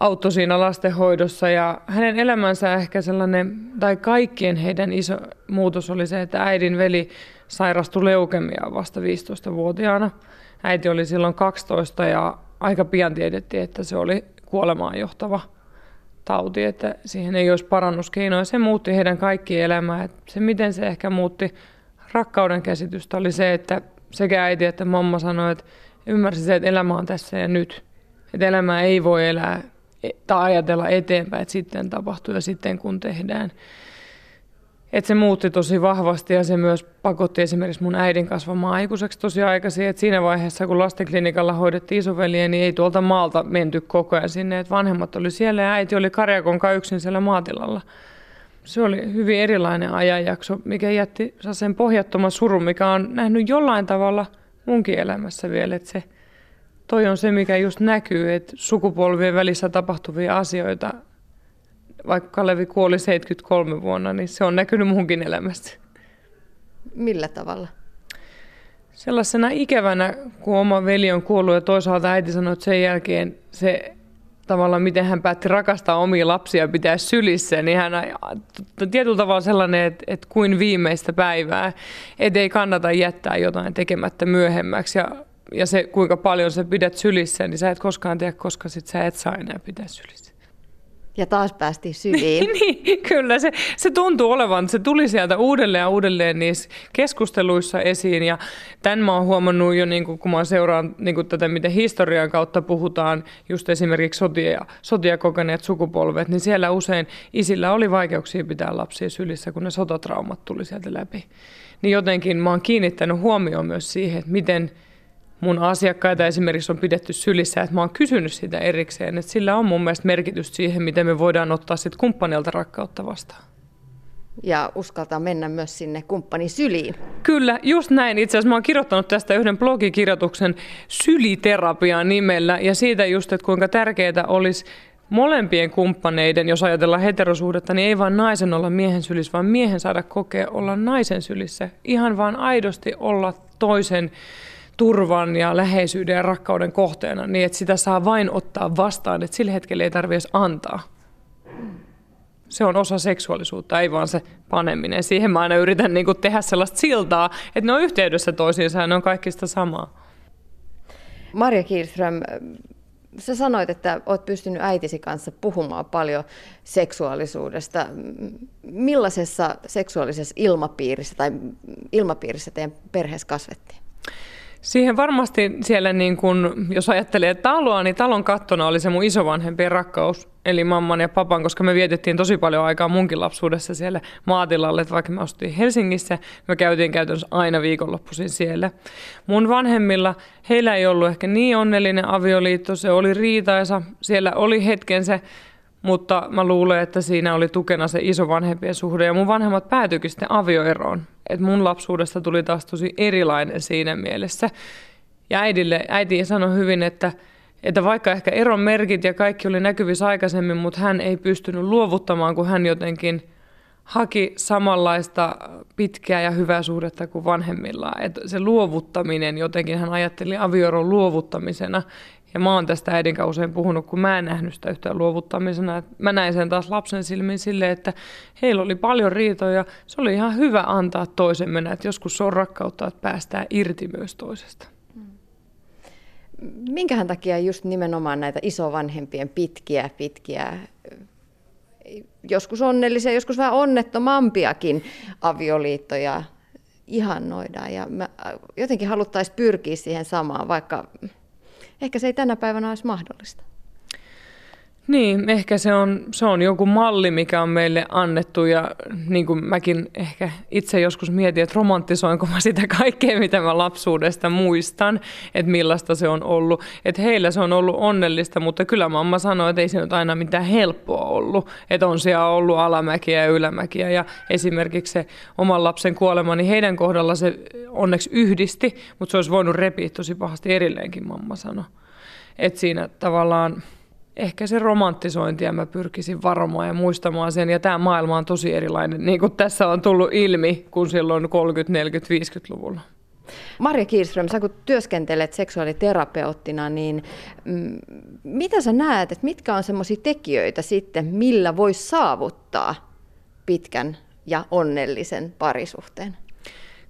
auttoi siinä lastenhoidossa ja hänen elämänsä ehkä sellainen, tai kaikkien heidän iso muutos oli se, että äidin veli sairastui leukemiaan vasta 15-vuotiaana. Äiti oli silloin 12 ja aika pian tiedettiin, että se oli kuolemaan johtava tauti, että siihen ei olisi parannuskeinoja. Se muutti heidän kaikkien elämää. Se, miten se ehkä muutti rakkauden käsitystä, oli se, että sekä äiti että mamma sanoi, että ymmärsi se, että elämä on tässä ja nyt. Että elämää ei voi elää tai ajatella eteenpäin, että sitten tapahtuu ja sitten kun tehdään. Et se muutti tosi vahvasti ja se myös pakotti esimerkiksi mun äidin kasvamaan aikuiseksi tosi aikaisin. Et siinä vaiheessa, kun lastenklinikalla hoidettiin isoveliä, niin ei tuolta maalta menty koko ajan sinne. Et vanhemmat oli siellä ja äiti oli karjakon yksin siellä maatilalla. Se oli hyvin erilainen ajanjakso, mikä jätti sen pohjattoman surun, mikä on nähnyt jollain tavalla munkin elämässä vielä. Et se, toi on se, mikä just näkyy, että sukupolvien välissä tapahtuvia asioita vaikka Kalevi kuoli 73 vuonna, niin se on näkynyt munkin elämässä. Millä tavalla? Sellaisena ikävänä, kun oma veli on kuollut ja toisaalta äiti sanoi, että sen jälkeen se tavallaan, miten hän päätti rakastaa omia lapsia ja pitää sylissä, niin hän tietyllä tavalla sellainen, että, että kuin viimeistä päivää, että ei kannata jättää jotain tekemättä myöhemmäksi. Ja, ja se, kuinka paljon sä pidät sylissä, niin sä et koskaan tiedä, koska sit sä et saa enää pitää sylissä. Ja taas päästiin syviin. niin, kyllä se, se tuntuu olevan. Se tuli sieltä uudelleen ja uudelleen niissä keskusteluissa esiin. Ja tämän mä oon huomannut jo, niin kun mä seuraan niin tätä, miten historian kautta puhutaan, just esimerkiksi sotia, sotia kokeneet sukupolvet, niin siellä usein isillä oli vaikeuksia pitää lapsia sylissä, kun ne sotatraumat tuli sieltä läpi. Niin jotenkin mä oon kiinnittänyt huomioon myös siihen, että miten – mun asiakkaita esimerkiksi on pidetty sylissä, että mä oon kysynyt sitä erikseen, että sillä on mun mielestä merkitystä siihen, miten me voidaan ottaa sitten kumppanilta rakkautta vastaan. Ja uskaltaa mennä myös sinne kumppanin syliin. Kyllä, just näin. Itse asiassa mä oon kirjoittanut tästä yhden blogikirjoituksen syliterapia nimellä ja siitä just, että kuinka tärkeää olisi molempien kumppaneiden, jos ajatellaan heterosuhdetta, niin ei vain naisen olla miehen sylissä, vaan miehen saada kokea olla naisen sylissä. Ihan vaan aidosti olla toisen turvan ja läheisyyden ja rakkauden kohteena, niin että sitä saa vain ottaa vastaan, että sillä hetkellä ei tarvitse antaa. Se on osa seksuaalisuutta, ei vaan se paneminen. Siihen mä aina yritän niin kuin tehdä sellaista siltaa, että ne on yhteydessä toisiinsa ja ne on kaikista samaa. Marja Kielström, sä sanoit, että oot pystynyt äitisi kanssa puhumaan paljon seksuaalisuudesta. Millaisessa seksuaalisessa ilmapiirissä tai ilmapiirissä teidän perheessä kasvettiin? Siihen varmasti siellä, niin kun, jos ajattelee taloa, niin talon kattona oli se mun isovanhempien rakkaus, eli mamman ja papan, koska me vietettiin tosi paljon aikaa munkin lapsuudessa siellä maatilalle, että vaikka me asuttiin Helsingissä, me käytiin käytännössä aina viikonloppuisin siellä. Mun vanhemmilla, heillä ei ollut ehkä niin onnellinen avioliitto, se oli riitaisa, siellä oli hetkensä, mutta mä luulen, että siinä oli tukena se isovanhempien suhde. Ja mun vanhemmat päätyikin sitten avioeroon. Et mun lapsuudesta tuli taas tosi erilainen siinä mielessä. Ja äidille, äiti sanoi hyvin, että, että vaikka ehkä eron merkit ja kaikki oli näkyvissä aikaisemmin, mutta hän ei pystynyt luovuttamaan, kun hän jotenkin haki samanlaista pitkää ja hyvää suhdetta kuin vanhemmillaan. Et se luovuttaminen jotenkin, hän ajatteli avioeron luovuttamisena. Ja mä oon tästä äidin usein puhunut, kun mä en nähnyt sitä yhtään luovuttamisena. Mä näin sen taas lapsen silmin silleen, että heillä oli paljon riitoja. Se oli ihan hyvä antaa toisen mennä, että joskus se on rakkautta, että päästään irti myös toisesta. Minkähän takia just nimenomaan näitä isovanhempien pitkiä, pitkiä, joskus onnellisia, joskus vähän onnettomampiakin avioliittoja ihannoidaan. Ja mä jotenkin haluttaisiin pyrkiä siihen samaan, vaikka ehkä se ei tänä päivänä olisi mahdollista. Niin, ehkä se on, se on joku malli, mikä on meille annettu ja niin kuin mäkin ehkä itse joskus mietin, että romantisoinko mä sitä kaikkea, mitä mä lapsuudesta muistan, että millaista se on ollut. Että heillä se on ollut onnellista, mutta kyllä mamma sanoi, että ei se nyt aina mitään helppoa ollut. Että on siellä ollut alamäkiä ja ylämäkiä ja esimerkiksi se oman lapsen kuolema, niin heidän kohdalla se onneksi yhdisti, mutta se olisi voinut repiä tosi pahasti erilleenkin, mamma sanoi. Että siinä tavallaan ehkä se romanttisointia mä pyrkisin varomaan ja muistamaan sen. Ja tämä maailma on tosi erilainen, niin kuin tässä on tullut ilmi, kuin silloin 30, 40, 50-luvulla. Marja Kielström, sä kun työskentelet seksuaaliterapeuttina, niin mm, mitä sä näet, että mitkä on semmoisia tekijöitä sitten, millä voisi saavuttaa pitkän ja onnellisen parisuhteen?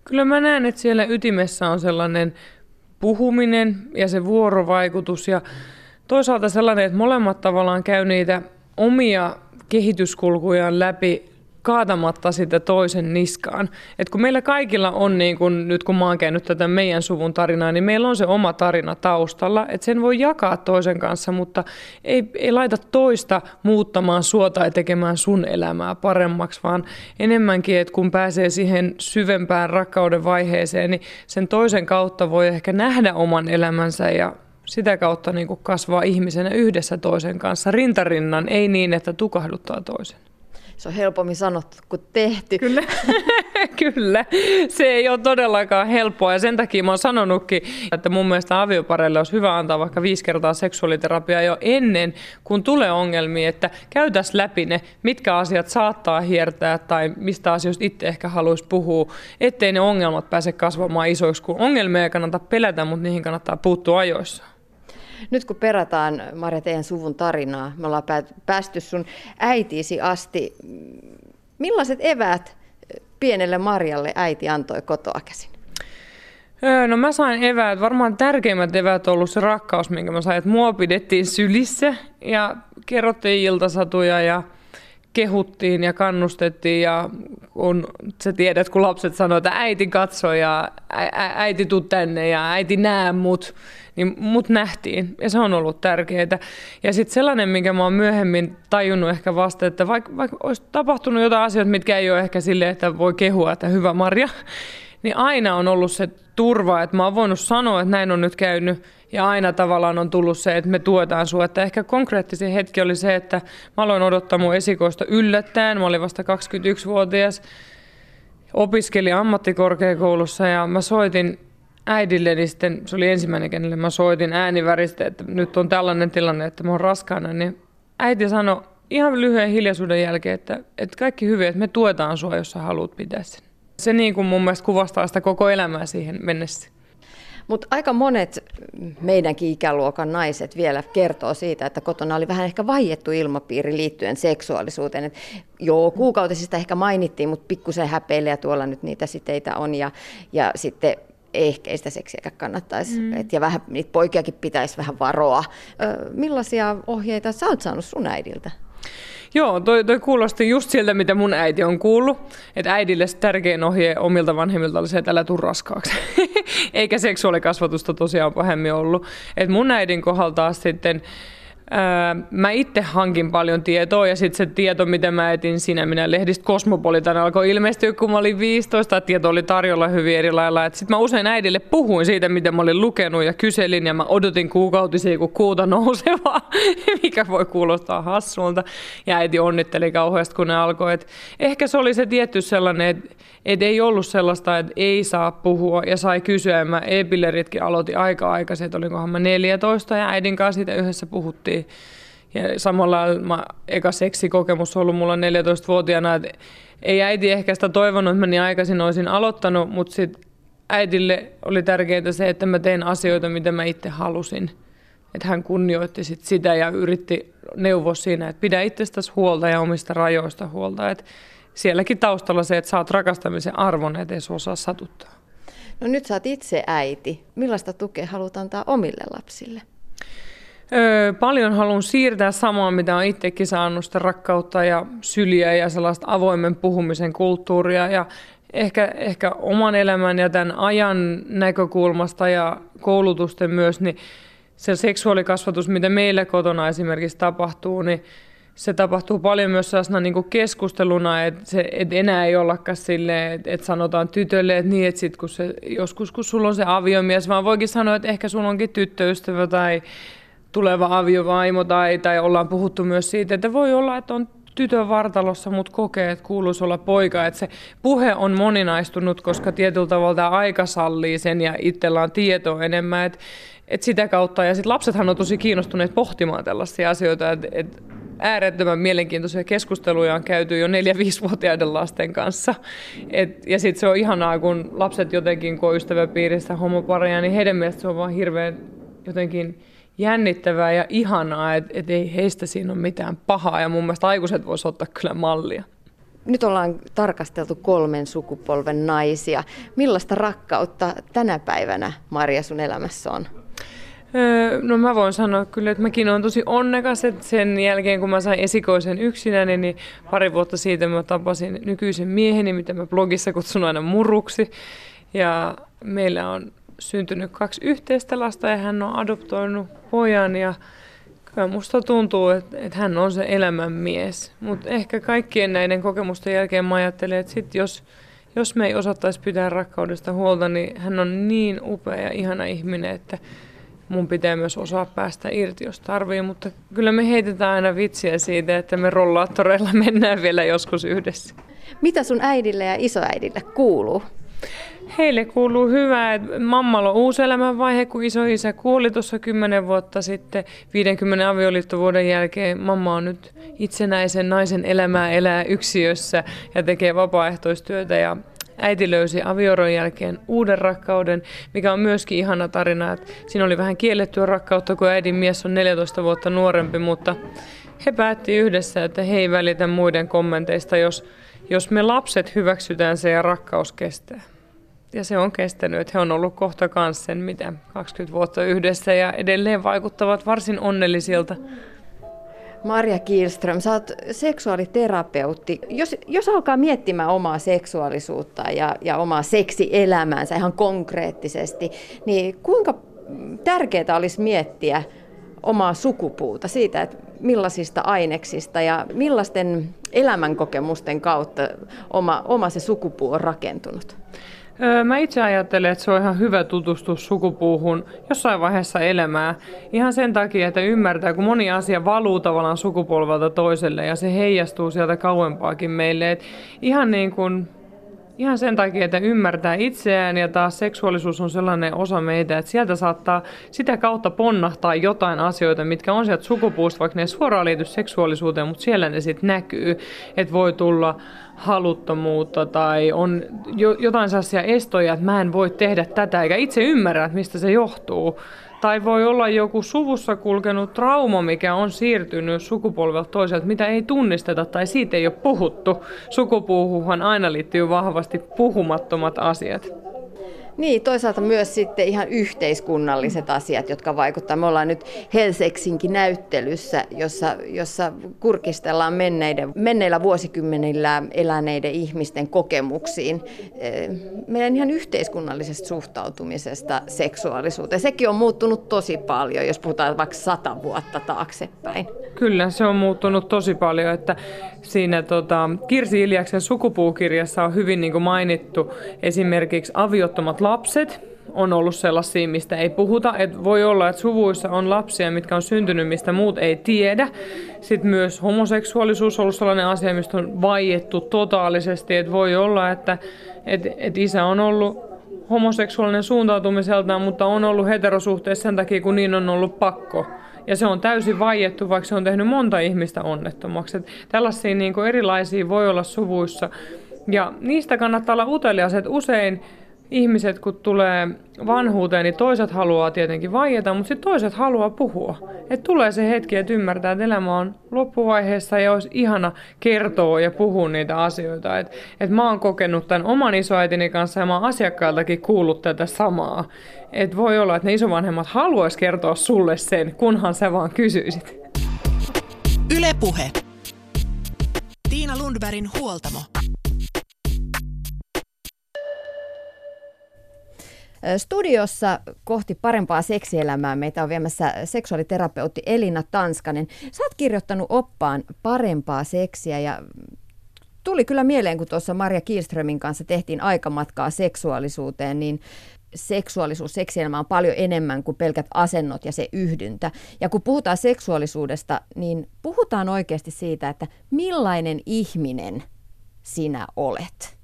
Kyllä mä näen, että siellä ytimessä on sellainen puhuminen ja se vuorovaikutus ja toisaalta sellainen, että molemmat tavallaan käy niitä omia kehityskulkujaan läpi kaatamatta sitä toisen niskaan. Et kun meillä kaikilla on, niin kun, nyt kun mä oon käynyt tätä meidän suvun tarinaa, niin meillä on se oma tarina taustalla, että sen voi jakaa toisen kanssa, mutta ei, ei laita toista muuttamaan suota ja tekemään sun elämää paremmaksi, vaan enemmänkin, että kun pääsee siihen syvempään rakkauden vaiheeseen, niin sen toisen kautta voi ehkä nähdä oman elämänsä ja sitä kautta niin kuin kasvaa ihmisenä yhdessä toisen kanssa rintarinnan, ei niin, että tukahduttaa toisen. Se on helpommin sanottu kuin tehty. Kyllä. Kyllä. Se ei ole todellakaan helppoa ja sen takia mä oon sanonutkin, että mun mielestä aviopareille olisi hyvä antaa vaikka viisi kertaa seksuaaliterapiaa jo ennen, kun tulee ongelmia, että käytäs läpi ne, mitkä asiat saattaa hiertää tai mistä asioista itse ehkä haluaisi puhua, ettei ne ongelmat pääse kasvamaan isoiksi, kun ongelmia ei kannata pelätä, mutta niihin kannattaa puuttua ajoissa. Nyt kun perataan, Marja, teidän suvun tarinaa, me ollaan päästy sun äitiisi asti. Millaiset eväät pienelle Marjalle äiti antoi kotoa käsin? No mä sain eväät, varmaan tärkeimmät eväät on ollut se rakkaus, minkä mä sain, että mua pidettiin sylissä ja kerrottiin iltasatuja ja kehuttiin ja kannustettiin ja kun sä tiedät, kun lapset sanoo, että äiti katso ja äiti tuu tänne ja äiti näe mut, niin mut nähtiin ja se on ollut tärkeää. Ja sitten sellainen, minkä mä oon myöhemmin tajunnut ehkä vasta, että vaikka, vaikka olisi tapahtunut jotain asioita, mitkä ei ole ehkä silleen, että voi kehua, että hyvä Marja, niin aina on ollut se turva, että mä oon voinut sanoa, että näin on nyt käynyt ja aina tavallaan on tullut se, että me tuetaan sinua. Että ehkä konkreettisin hetki oli se, että mä aloin odottaa mun esikoista yllättäen. Mä olin vasta 21-vuotias, opiskelin ammattikorkeakoulussa ja mä soitin äidille, niin sitten se oli ensimmäinen, kenelle mä soitin ääniväristä, että nyt on tällainen tilanne, että mä oon raskaana, niin äiti sanoi ihan lyhyen hiljaisuuden jälkeen, että, että kaikki hyvin, että me tuetaan sua, jos sä haluat pitää sen. Se niin kuin mun mielestä kuvastaa sitä koko elämää siihen mennessä. Mutta aika monet meidänkin ikäluokan naiset vielä kertoo siitä, että kotona oli vähän ehkä vaiettu ilmapiiri liittyen seksuaalisuuteen. Et joo, kuukautisista ehkä mainittiin, mutta pikkusen häpeille ja tuolla nyt niitä siteitä on. Ja, ja sitten ehkä ei sitä seksiä kannattaisi. Mm. Et, ja vähän, niitä poikiakin pitäisi vähän varoa. Ö, millaisia ohjeita sä oot saanut sun äidiltä? Joo, toi, toi kuulosti just siltä, mitä mun äiti on kuullut. Että äidille tärkein ohje omilta vanhemmilta oli se, että älä tuu raskaaksi. Eikä seksuaalikasvatusta tosiaan pahemmin ollut. Et mun äidin kohdalta sitten mä itse hankin paljon tietoa ja sitten se tieto, mitä mä etin sinä minä lehdistä Kosmopolitan alkoi ilmestyä, kun mä olin 15. Tieto oli tarjolla hyvin eri lailla. Sitten mä usein äidille puhuin siitä, mitä mä olin lukenut ja kyselin ja mä odotin kuukautisia, kun kuuta nousevaa, mikä voi kuulostaa hassulta. Ja äiti onnitteli kauheasti, kun ne alkoi. Et ehkä se oli se tietty sellainen, että et ei ollut sellaista, että ei saa puhua ja sai kysyä. Mä e-pilleritkin aloitin aika aikaisin, että olinkohan mä 14 ja äidin kanssa siitä yhdessä puhuttiin. Ja samalla mä, eka seksikokemus on ollut mulla 14-vuotiaana, että ei äiti ehkä sitä toivonut, että mä niin aikaisin olisin aloittanut, mutta sitten äidille oli tärkeää se, että mä tein asioita, mitä mä itse halusin. Että hän kunnioitti sit sitä ja yritti neuvoa siinä, että pidä itsestäsi huolta ja omista rajoista huolta. Että sielläkin taustalla se, että saat rakastamisen arvon, ettei se osaa satuttaa. No nyt saat itse äiti. Millaista tukea haluat antaa omille lapsille? Öö, paljon haluan siirtää samaa, mitä olen itsekin saanut, sitä rakkautta ja syliä ja sellaista avoimen puhumisen kulttuuria ja ehkä, ehkä oman elämän ja tämän ajan näkökulmasta ja koulutusten myös, niin se seksuaalikasvatus, mitä meillä kotona esimerkiksi tapahtuu, niin se tapahtuu paljon myös sellaisena niin keskusteluna, että, se, että enää ei ollakaan silleen, että, että sanotaan tytölle, että niin, että sit kun se, joskus kun sulla on se aviomies, vaan voikin sanoa, että ehkä sulla onkin tyttöystävä tai tuleva aviovaimo tai, tai ollaan puhuttu myös siitä, että voi olla, että on tytön vartalossa, mutta kokee, että kuuluisi olla poika. Että se puhe on moninaistunut, koska tietyllä tavalla tämä aika sallii sen ja itsellä on tietoa enemmän. Että, että sitä kautta, ja sitten lapsethan on tosi kiinnostuneet pohtimaan tällaisia asioita, että, että äärettömän mielenkiintoisia keskusteluja on käyty jo 4-5-vuotiaiden lasten kanssa. Et, ja sitten se on ihanaa, kun lapset jotenkin, kun on ystäväpiiristä homopareja, niin heidän mielestä se on vaan hirveän jotenkin jännittävää ja ihanaa, että et ei heistä siinä ole mitään pahaa. Ja mun mielestä aikuiset voisivat ottaa kyllä mallia. Nyt ollaan tarkasteltu kolmen sukupolven naisia. Millaista rakkautta tänä päivänä Maria sun elämässä on? Öö, no mä voin sanoa kyllä, että mäkin olen tosi onnekas, että sen jälkeen kun mä sain esikoisen yksinäni, niin pari vuotta siitä mä tapasin nykyisen mieheni, mitä mä blogissa kutsun aina muruksi. Ja meillä on syntynyt kaksi yhteistä lasta ja hän on adoptoinut pojan ja kyllä musta tuntuu, että, että hän on se elämän mies. Mutta ehkä kaikkien näiden kokemusten jälkeen mä ajattelen, että sit jos, jos me ei osattaisi pitää rakkaudesta huolta, niin hän on niin upea ja ihana ihminen, että mun pitää myös osaa päästä irti, jos tarvii, mutta kyllä me heitetään aina vitsiä siitä, että me rollaattoreilla mennään vielä joskus yhdessä. Mitä sun äidille ja isoäidille kuuluu? Heille kuuluu hyvää, että mammalla on uusi elämänvaihe, kun isoisä kuoli tuossa 10 vuotta sitten 50 avioliittovuoden jälkeen. Mamma on nyt itsenäisen naisen elämää elää yksiössä ja tekee vapaaehtoistyötä ja äiti löysi avioron jälkeen uuden rakkauden, mikä on myöskin ihana tarina. Että siinä oli vähän kiellettyä rakkautta, kun äidin mies on 14 vuotta nuorempi, mutta he päätti yhdessä, että he ei välitä muiden kommenteista, jos, jos me lapset hyväksytään se ja rakkaus kestää. Ja se on kestänyt, että he on ollut kohta kanssa sen, mitä 20 vuotta yhdessä ja edelleen vaikuttavat varsin onnellisilta. Marja Kielström, sä oot seksuaaliterapeutti. Jos, jos alkaa miettimään omaa seksuaalisuutta ja, ja omaa seksielämäänsä ihan konkreettisesti, niin kuinka tärkeää olisi miettiä omaa sukupuuta siitä, että millaisista aineksista ja millaisten elämänkokemusten kautta oma, oma se sukupuu on rakentunut? Mä itse ajattelen, että se on ihan hyvä tutustua sukupuuhun jossain vaiheessa elämää. Ihan sen takia, että ymmärtää, kun moni asia valuu tavallaan sukupolvelta toiselle ja se heijastuu sieltä kauempaakin meille. Et ihan niin kuin Ihan sen takia, että ymmärtää itseään ja taas seksuaalisuus on sellainen osa meitä, että sieltä saattaa sitä kautta ponnahtaa jotain asioita, mitkä on sieltä sukupuusta, vaikka ne ei suoraan liity seksuaalisuuteen, mutta siellä ne sitten näkyy, että voi tulla haluttomuutta tai on jo, jotain sellaisia estoja, että mä en voi tehdä tätä, eikä itse ymmärrä, että mistä se johtuu. Tai voi olla joku suvussa kulkenut trauma, mikä on siirtynyt sukupolvelta toiselta, mitä ei tunnisteta tai siitä ei ole puhuttu. Sukupuuhuhan aina liittyy vahvasti puhumattomat asiat. Niin, toisaalta myös sitten ihan yhteiskunnalliset asiat, jotka vaikuttavat. Me ollaan nyt Helsingin näyttelyssä, jossa, jossa kurkistellaan menneiden, menneillä vuosikymmenillä eläneiden ihmisten kokemuksiin. Eh, meidän ihan yhteiskunnallisesta suhtautumisesta seksuaalisuuteen. Sekin on muuttunut tosi paljon, jos puhutaan vaikka sata vuotta taaksepäin. Kyllä, se on muuttunut tosi paljon, että siinä tota, Kirsi Iljaksen sukupuukirjassa on hyvin niin mainittu esimerkiksi aviottomat lapset on ollut sellaisia, mistä ei puhuta. Et voi olla, että suvuissa on lapsia, mitkä on syntynyt, mistä muut ei tiedä. Sitten myös homoseksuaalisuus on ollut sellainen asia, mistä on vaiettu totaalisesti. Et voi olla, että et, et isä on ollut homoseksuaalinen suuntautumiseltaan, mutta on ollut heterosuhteessa sen takia, kun niin on ollut pakko. Ja se on täysin vaiettu, vaikka se on tehnyt monta ihmistä onnettomaksi. Et tällaisia niin erilaisia voi olla suvuissa. Ja niistä kannattaa olla utelias, että usein ihmiset, kun tulee vanhuuteen, niin toiset haluaa tietenkin vaieta, mutta sitten toiset haluaa puhua. Et tulee se hetki, että ymmärtää, että elämä on loppuvaiheessa ja olisi ihana kertoa ja puhua niitä asioita. Et, et mä oon kokenut tämän oman isoäitini kanssa ja mä oon asiakkailtakin kuullut tätä samaa. Et voi olla, että ne isovanhemmat haluaisi kertoa sulle sen, kunhan sä vaan kysyisit. Ylepuhe. Tiina Lundbergin huoltamo. Studiossa kohti parempaa seksielämää meitä on viemässä seksuaaliterapeutti Elina Tanskanen. Sä oot kirjoittanut oppaan parempaa seksiä ja tuli kyllä mieleen, kun tuossa Maria Kielströmin kanssa tehtiin aikamatkaa seksuaalisuuteen, niin seksuaalisuus, seksielämä on paljon enemmän kuin pelkät asennot ja se yhdyntä. Ja kun puhutaan seksuaalisuudesta, niin puhutaan oikeasti siitä, että millainen ihminen sinä olet.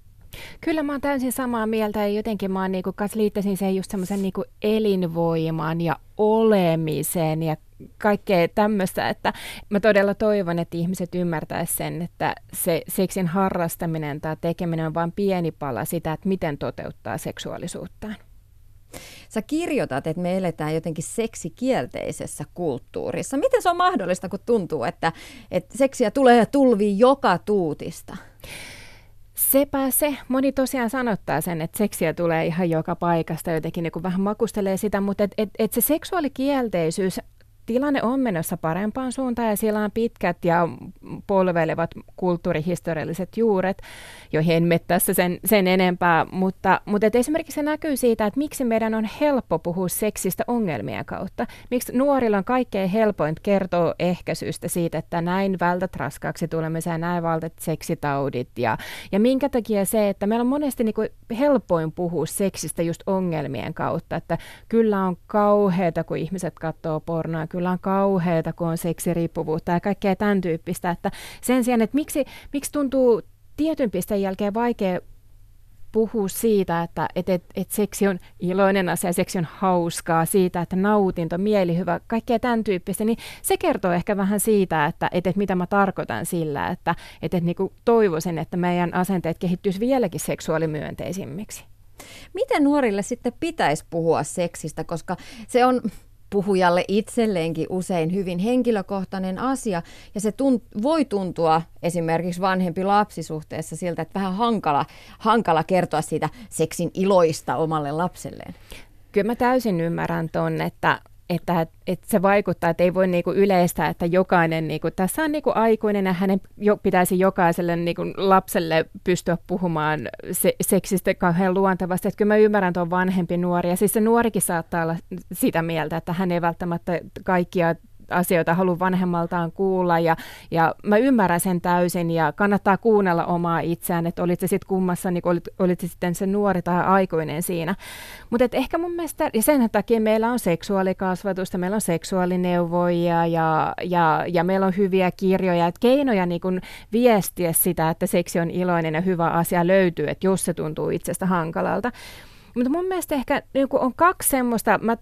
Kyllä mä oon täysin samaa mieltä ja jotenkin mä oon niinku, kas liittäisin sen just semmoisen niinku elinvoiman ja olemisen ja kaikkea tämmöistä, että mä todella toivon, että ihmiset ymmärtäisivät sen, että se seksin harrastaminen tai tekeminen on vain pieni pala sitä, että miten toteuttaa seksuaalisuuttaan. Sä kirjoitat, että me eletään jotenkin seksikielteisessä kulttuurissa. Miten se on mahdollista, kun tuntuu, että, että seksiä tulee ja tulvii joka tuutista? Sepä se. Moni tosiaan sanottaa sen, että seksiä tulee ihan joka paikasta, jotenkin niin vähän makustelee sitä, mutta et, et, et se seksuaalikielteisyys tilanne on menossa parempaan suuntaan ja siellä on pitkät ja polveilevat kulttuurihistorialliset juuret, joihin en mene tässä sen, sen enempää, mutta, mutta et esimerkiksi se näkyy siitä, että miksi meidän on helppo puhua seksistä ongelmien kautta. Miksi nuorilla on kaikkein helpoin kertoa ehkäisystä siitä, että näin vältät raskaaksi tulemisen näin vältät seksitaudit ja, ja minkä takia se, että meillä on monesti niin kuin helpoin puhua seksistä just ongelmien kautta, että kyllä on kauheata, kun ihmiset katsoo pornoa, kyllä on kauheata, kun on seksiriippuvuutta ja kaikkea tämän tyyppistä. Että sen sijaan, että miksi, miksi tuntuu tietyn pisteen jälkeen vaikea puhua siitä, että et, et, et seksi on iloinen asia, seksi on hauskaa, siitä, että nautinto, mielihyvä, kaikkea tämän tyyppistä, niin se kertoo ehkä vähän siitä, että et, et mitä mä tarkoitan sillä, että et, et, niinku toivoisin, että meidän asenteet kehittyisi vieläkin seksuaalimyönteisimmiksi. Miten nuorille sitten pitäisi puhua seksistä, koska se on puhujalle itselleenkin usein hyvin henkilökohtainen asia, ja se tunt- voi tuntua esimerkiksi vanhempi lapsisuhteessa siltä, että vähän hankala, hankala kertoa siitä seksin iloista omalle lapselleen. Kyllä mä täysin ymmärrän ton, että että, että se vaikuttaa, että ei voi niinku yleistää, että jokainen, niinku, tässä on niinku aikuinen ja hänen jo, pitäisi jokaiselle niinku lapselle pystyä puhumaan se, seksistä kauhean luontevasti. Että kyllä mä ymmärrän tuon vanhempi nuori ja siis se nuorikin saattaa olla sitä mieltä, että hän ei välttämättä kaikkia asioita haluaa vanhemmaltaan kuulla ja, ja mä ymmärrän sen täysin ja kannattaa kuunnella omaa itseään, että olit se sitten kummassa, niin olit, olit se sitten se nuori tai aikuinen siinä. Mutta ehkä mun mielestä, ja sen takia meillä on seksuaalikasvatusta, meillä on seksuaalineuvoja ja, ja, ja meillä on hyviä kirjoja, että keinoja niin kun viestiä sitä, että seksi on iloinen ja hyvä asia löytyy, että jos se tuntuu itsestä hankalalta. Mutta mun mielestä ehkä niin on kaksi semmoista, mä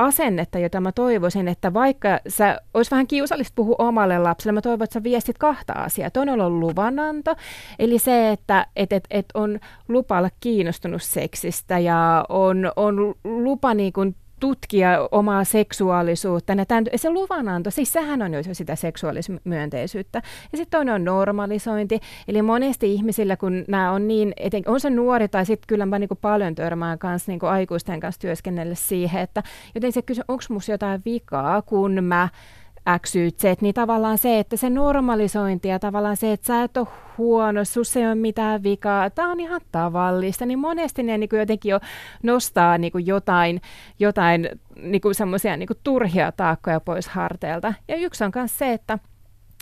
asennetta, jota mä toivoisin, että vaikka sä olisi vähän kiusallista puhua omalle lapselle, mä toivon, että sä viestit kahta asiaa. Toinen on luvananto, eli se, että et, et, et on lupa olla kiinnostunut seksistä ja on, on lupa niin kuin tutkia omaa seksuaalisuutta. Ja tämän, se luvananto, siis sehän on jo sitä seksuaalismyönteisyyttä. Ja sitten toinen on normalisointi. Eli monesti ihmisillä, kun nämä on niin, eten, on se nuori tai sitten kyllä mä niin paljon törmään kanssa niin aikuisten kanssa työskennellä siihen, että joten se kysyy, onko musta jotain vikaa, kun mä XYZ, niin tavallaan se, että se normalisointi ja tavallaan se, että sä et ole huono, sus ei ole mitään vikaa, tämä on ihan tavallista, niin monesti ne niin kuin jotenkin jo nostaa niin kuin jotain, jotain niin kuin semmoisia niin kuin turhia taakkoja pois harteilta. Ja yksi on myös se, että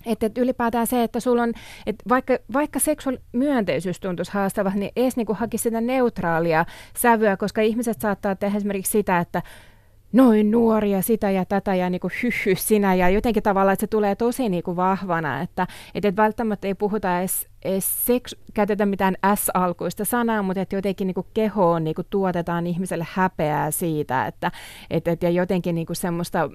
että, että ylipäätään se, että sulla on, että vaikka, vaikka seksuaalimyönteisyys tuntuisi haastavalta, niin edes niin kuin hakisi sitä neutraalia sävyä, koska ihmiset saattaa tehdä esimerkiksi sitä, että noin nuoria sitä ja tätä ja niin kuin hyhy sinä. Ja jotenkin tavallaan, että se tulee tosi niin kuin vahvana, että, että välttämättä ei puhuta edes seks, käytetä mitään S-alkuista sanaa, mutta että jotenkin niin kuin kehoon niin kuin tuotetaan ihmiselle häpeää siitä, että et, et, ja jotenkin niin kuin semmoista,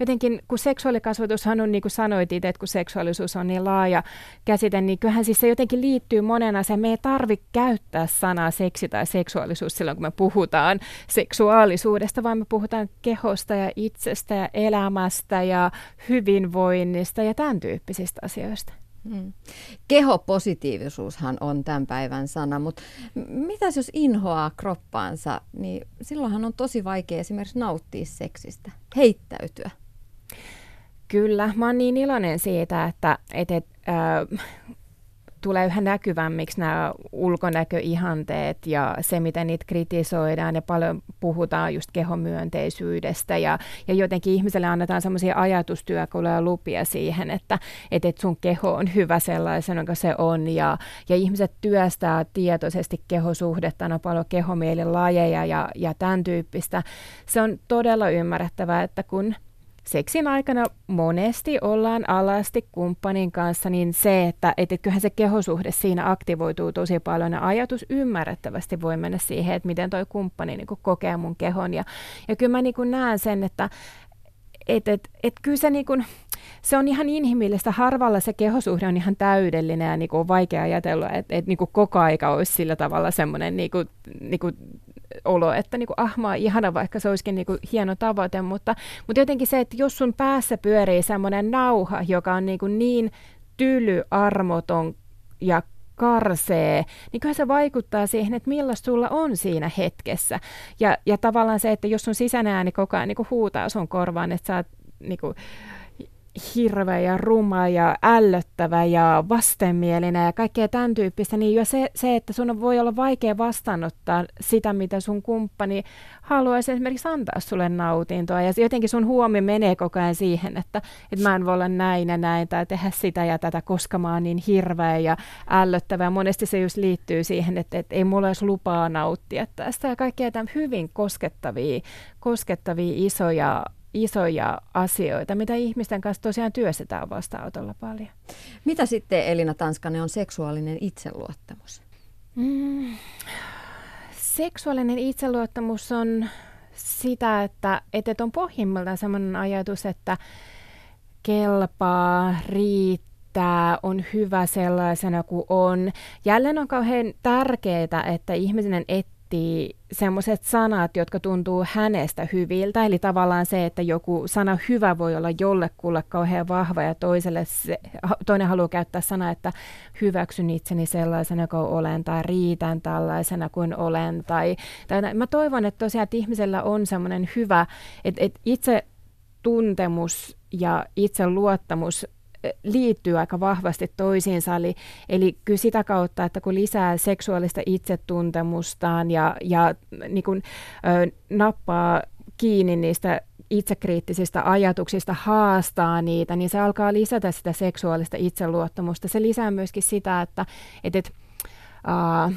jotenkin kun seksuaalikasvatushan on niin kuin sanoit itse, että kun seksuaalisuus on niin laaja käsite, niin kyllähän siis se jotenkin liittyy monen asiaan. Me ei tarvitse käyttää sanaa seksi tai seksuaalisuus silloin, kun me puhutaan seksuaalisuudesta, vaan me puhutaan kehosta ja itsestä ja elämästä ja hyvinvoinnista ja tämän tyyppisistä asioista. Hmm. Kehopositiivisuushan on tämän päivän sana, mutta mitäs jos inhoaa kroppaansa, niin silloinhan on tosi vaikea esimerkiksi nauttia seksistä, heittäytyä. Kyllä, mä oon niin iloinen siitä, että et, et, äh, tulee yhä näkyvämmiksi nämä ulkonäköihanteet ja se, miten niitä kritisoidaan ja paljon puhutaan just kehomyönteisyydestä ja, ja jotenkin ihmiselle annetaan semmoisia ajatustyökaluja ja lupia siihen, että, että, että sun keho on hyvä sellaisena kuin se on ja, ja ihmiset työstää tietoisesti kehosuhdetta, on paljon kehomielilajeja ja, ja tämän tyyppistä. Se on todella ymmärrettävää, että kun seksin aikana monesti ollaan alasti kumppanin kanssa, niin se, että et, et kyllähän se kehosuhde siinä aktivoituu tosi paljon ja ajatus ymmärrettävästi voi mennä siihen, että miten toi kumppani niin kokee mun kehon. Ja, ja kyllä mä niin näen sen, että et, et, et kyllä se, niin kuin, se on ihan inhimillistä. Harvalla se kehosuhde on ihan täydellinen ja niin kuin on vaikea ajatella, että et, niin koko aika olisi sillä tavalla semmoinen niin kuin, niin kuin olo, että niin kuin, ah, mä ihana, vaikka se olisikin niin kuin, hieno tavoite, mutta, mutta jotenkin se, että jos sun päässä pyörii semmoinen nauha, joka on niin, kuin niin tyly, armoton ja karsee, niin kyllä se vaikuttaa siihen, että millaista sulla on siinä hetkessä. Ja, ja tavallaan se, että jos sun sisäinen ääni koko ajan niin huutaa sun korvaan, että sä oot niin kuin, hirveä ja ruma ja ällöttävä ja vastenmielinen ja kaikkea tämän tyyppistä, niin jo se, se, että sun voi olla vaikea vastaanottaa sitä, mitä sun kumppani haluaisi esimerkiksi antaa sulle nautintoa. Ja jotenkin sun huomio menee koko ajan siihen, että, että mä en voi olla näin ja näin tai tehdä sitä ja tätä, koska mä oon niin hirveä ja ällöttävä. Ja monesti se just liittyy siihen, että, että ei mulla olisi lupaa nauttia tästä ja kaikkea tämän hyvin koskettavia, koskettavia isoja isoja asioita, mitä ihmisten kanssa tosiaan työstetään vastaanotolla paljon. Mitä sitten Elina Tanskanen on seksuaalinen itseluottamus? Mm, seksuaalinen itseluottamus on sitä, että, että on pohjimmiltaan sellainen ajatus, että kelpaa, riittää, on hyvä sellaisena kuin on. Jälleen on kauhean tärkeää, että ihminen etsii miettii semmoiset sanat, jotka tuntuu hänestä hyviltä. Eli tavallaan se, että joku sana hyvä voi olla jollekulle kauhean vahva ja toiselle se, toinen haluaa käyttää sana, että hyväksyn itseni sellaisena kuin olen tai riitän tällaisena kuin olen. Tai, tai mä toivon, että tosiaan että ihmisellä on semmoinen hyvä, että, että itse tuntemus ja itse luottamus liittyy aika vahvasti toisiinsa. Eli, eli kyllä sitä kautta, että kun lisää seksuaalista itsetuntemustaan ja, ja niin kuin, ö, nappaa kiinni niistä itsekriittisistä ajatuksista, haastaa niitä, niin se alkaa lisätä sitä seksuaalista itseluottamusta. Se lisää myöskin sitä, että et, et, uh,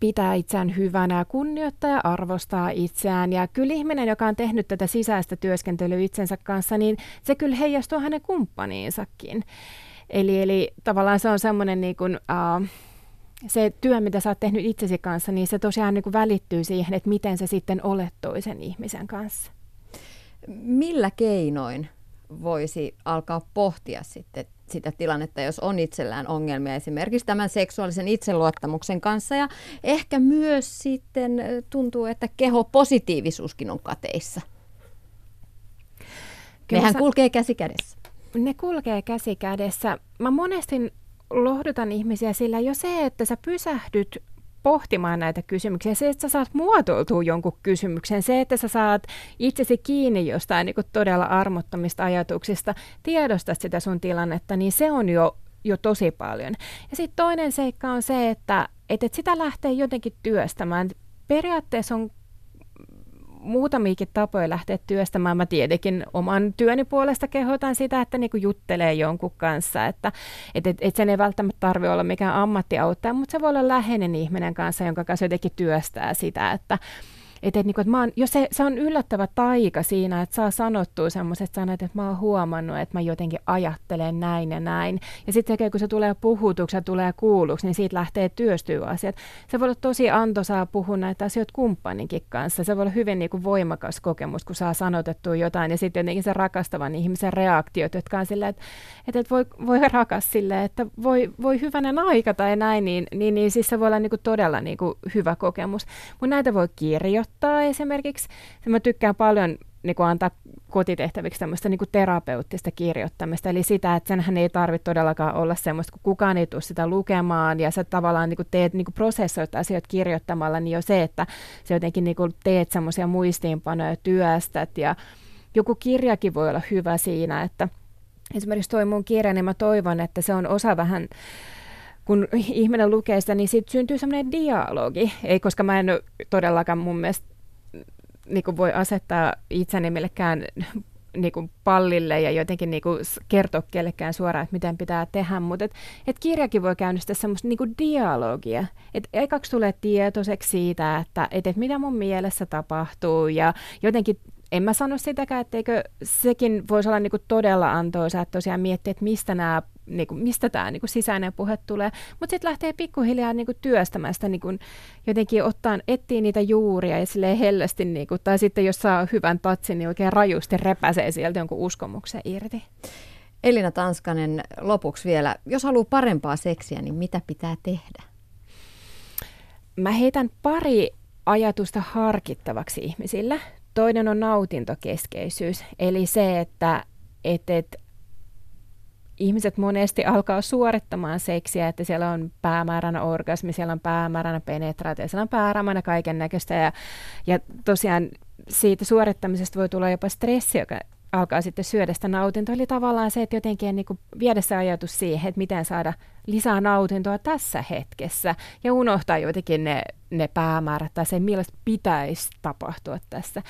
pitää itseään hyvänä ja kunnioittaa ja arvostaa itseään. Ja kyllä ihminen, joka on tehnyt tätä sisäistä työskentelyä itsensä kanssa, niin se kyllä heijastuu hänen kumppaniinsakin. Eli, eli tavallaan se on semmoinen niin kuin, uh, se työ, mitä sä oot tehnyt itsesi kanssa, niin se tosiaan niin kuin välittyy siihen, että miten se sitten olet toisen ihmisen kanssa. Millä keinoin voisi alkaa pohtia sitten sitä tilannetta, jos on itsellään ongelmia esimerkiksi tämän seksuaalisen itseluottamuksen kanssa. Ja ehkä myös sitten tuntuu, että keho positiivisuuskin on kateissa. Kyllä Nehän sä... kulkee käsi kädessä. Ne kulkee käsi kädessä. Mä monesti lohdutan ihmisiä sillä jo se, että sä pysähdyt pohtimaan näitä kysymyksiä. Se, että sä saat muotoiltua jonkun kysymyksen, se, että sä saat itsesi kiinni jostain niin todella armottomista ajatuksista, tiedostat sitä sun tilannetta, niin se on jo, jo tosi paljon. Ja sitten toinen seikka on se, että, että sitä lähtee jotenkin työstämään. Periaatteessa on muutamiakin tapoja lähteä työstämään. Mä tietenkin oman työni puolesta kehotan sitä, että niinku juttelee jonkun kanssa, että et, et, et sen ei välttämättä tarvitse olla mikään ammattiauttaja, mutta se voi olla läheinen ihminen kanssa, jonka kanssa jotenkin työstää sitä, että et, et, niinku, et mä oon, jo se, se on yllättävä taika siinä, että saa sanottua semmoiset sanat, että mä oon huomannut, että mä jotenkin ajattelen näin ja näin. Ja sitten kun se tulee puhutuksi ja tulee kuulluksi, niin siitä lähtee työstyä asiat. Se voi olla tosi antoisaa puhua näitä asioita kumppaninkin kanssa. Se voi olla hyvin niinku voimakas kokemus, kun saa sanotettua jotain. Ja sitten jotenkin se rakastavan ihmisen reaktiot, jotka on silleen, että, että, että voi, voi rakas silleen, että voi, voi hyvänen aika tai näin, niin, niin, niin siis se voi olla niinku todella niinku hyvä kokemus. Mutta näitä voi kirjoittaa kirjoittaa esimerkiksi. Mä tykkään paljon niin kuin antaa kotitehtäviksi tämmöistä niin kuin terapeuttista kirjoittamista, eli sitä, että senhän ei tarvitse todellakaan olla semmoista, kun kukaan ei tule sitä lukemaan, ja sä tavallaan niin kuin teet, niin kuin prosessoit asioita kirjoittamalla, niin jo se, että sä jotenkin niin kuin teet semmoisia muistiinpanoja, työstät, ja joku kirjakin voi olla hyvä siinä, että esimerkiksi toi mun kirja, niin mä toivon, että se on osa vähän kun ihminen lukee sitä, niin siitä syntyy semmoinen dialogi. Ei, koska mä en todellakaan mun mielestä niin kuin voi asettaa itseni millekään niin kuin pallille ja jotenkin niin kuin kertoa kellekään suoraan, että miten pitää tehdä, mutta et, et kirjakin voi käynnistää semmoista niin kuin dialogia. Et ekaksi tulee tietoiseksi siitä, että et, et mitä mun mielessä tapahtuu ja jotenkin en mä sano sitäkään, etteikö sekin voisi olla niin kuin todella antoisa, että tosiaan miettiä, että mistä nämä niin kuin, mistä tämä niin kuin sisäinen puhe tulee, mutta sitten lähtee pikkuhiljaa niin kuin työstämään sitä, niin kuin, jotenkin ottaa, etsii niitä juuria ja silleen hellästi, niin kuin, tai sitten jos saa hyvän tatsin, niin oikein rajusti repäsee sieltä jonkun uskomuksen irti. Elina Tanskanen, lopuksi vielä, jos haluaa parempaa seksiä, niin mitä pitää tehdä? Mä heitän pari ajatusta harkittavaksi ihmisille. Toinen on nautintokeskeisyys, eli se, että et, et ihmiset monesti alkaa suorittamaan seksiä, että siellä on päämääränä orgasmi, siellä on päämääränä penetraatio, siellä on päämääränä kaiken näköistä ja, ja tosiaan siitä suorittamisesta voi tulla jopa stressi, joka alkaa sitten syödä sitä nautintoa. Eli tavallaan se, että jotenkin niin kuin viedä se ajatus siihen, että miten saada lisää nautintoa tässä hetkessä ja unohtaa jotenkin ne, ne päämäärät tai se, millaista pitäisi tapahtua tässä.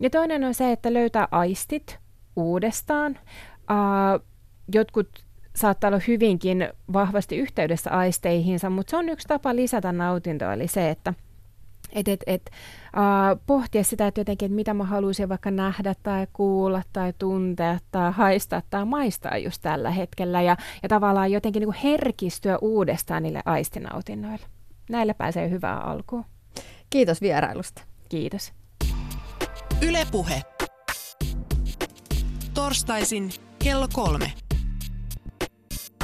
Ja toinen on se, että löytää aistit uudestaan. Uh, jotkut saattaa olla hyvinkin vahvasti yhteydessä aisteihinsa, mutta se on yksi tapa lisätä nautintoa, eli se, että et, et, et, uh, pohtia sitä, että jotenkin, että mitä mä haluaisin vaikka nähdä tai kuulla tai tuntea tai haistaa tai maistaa just tällä hetkellä ja, ja tavallaan jotenkin niin kuin herkistyä uudestaan niille aistinautinnoille. Näillä pääsee hyvää alkuun. Kiitos vierailusta. Kiitos. Ylepuhe. Torstaisin kello kolme.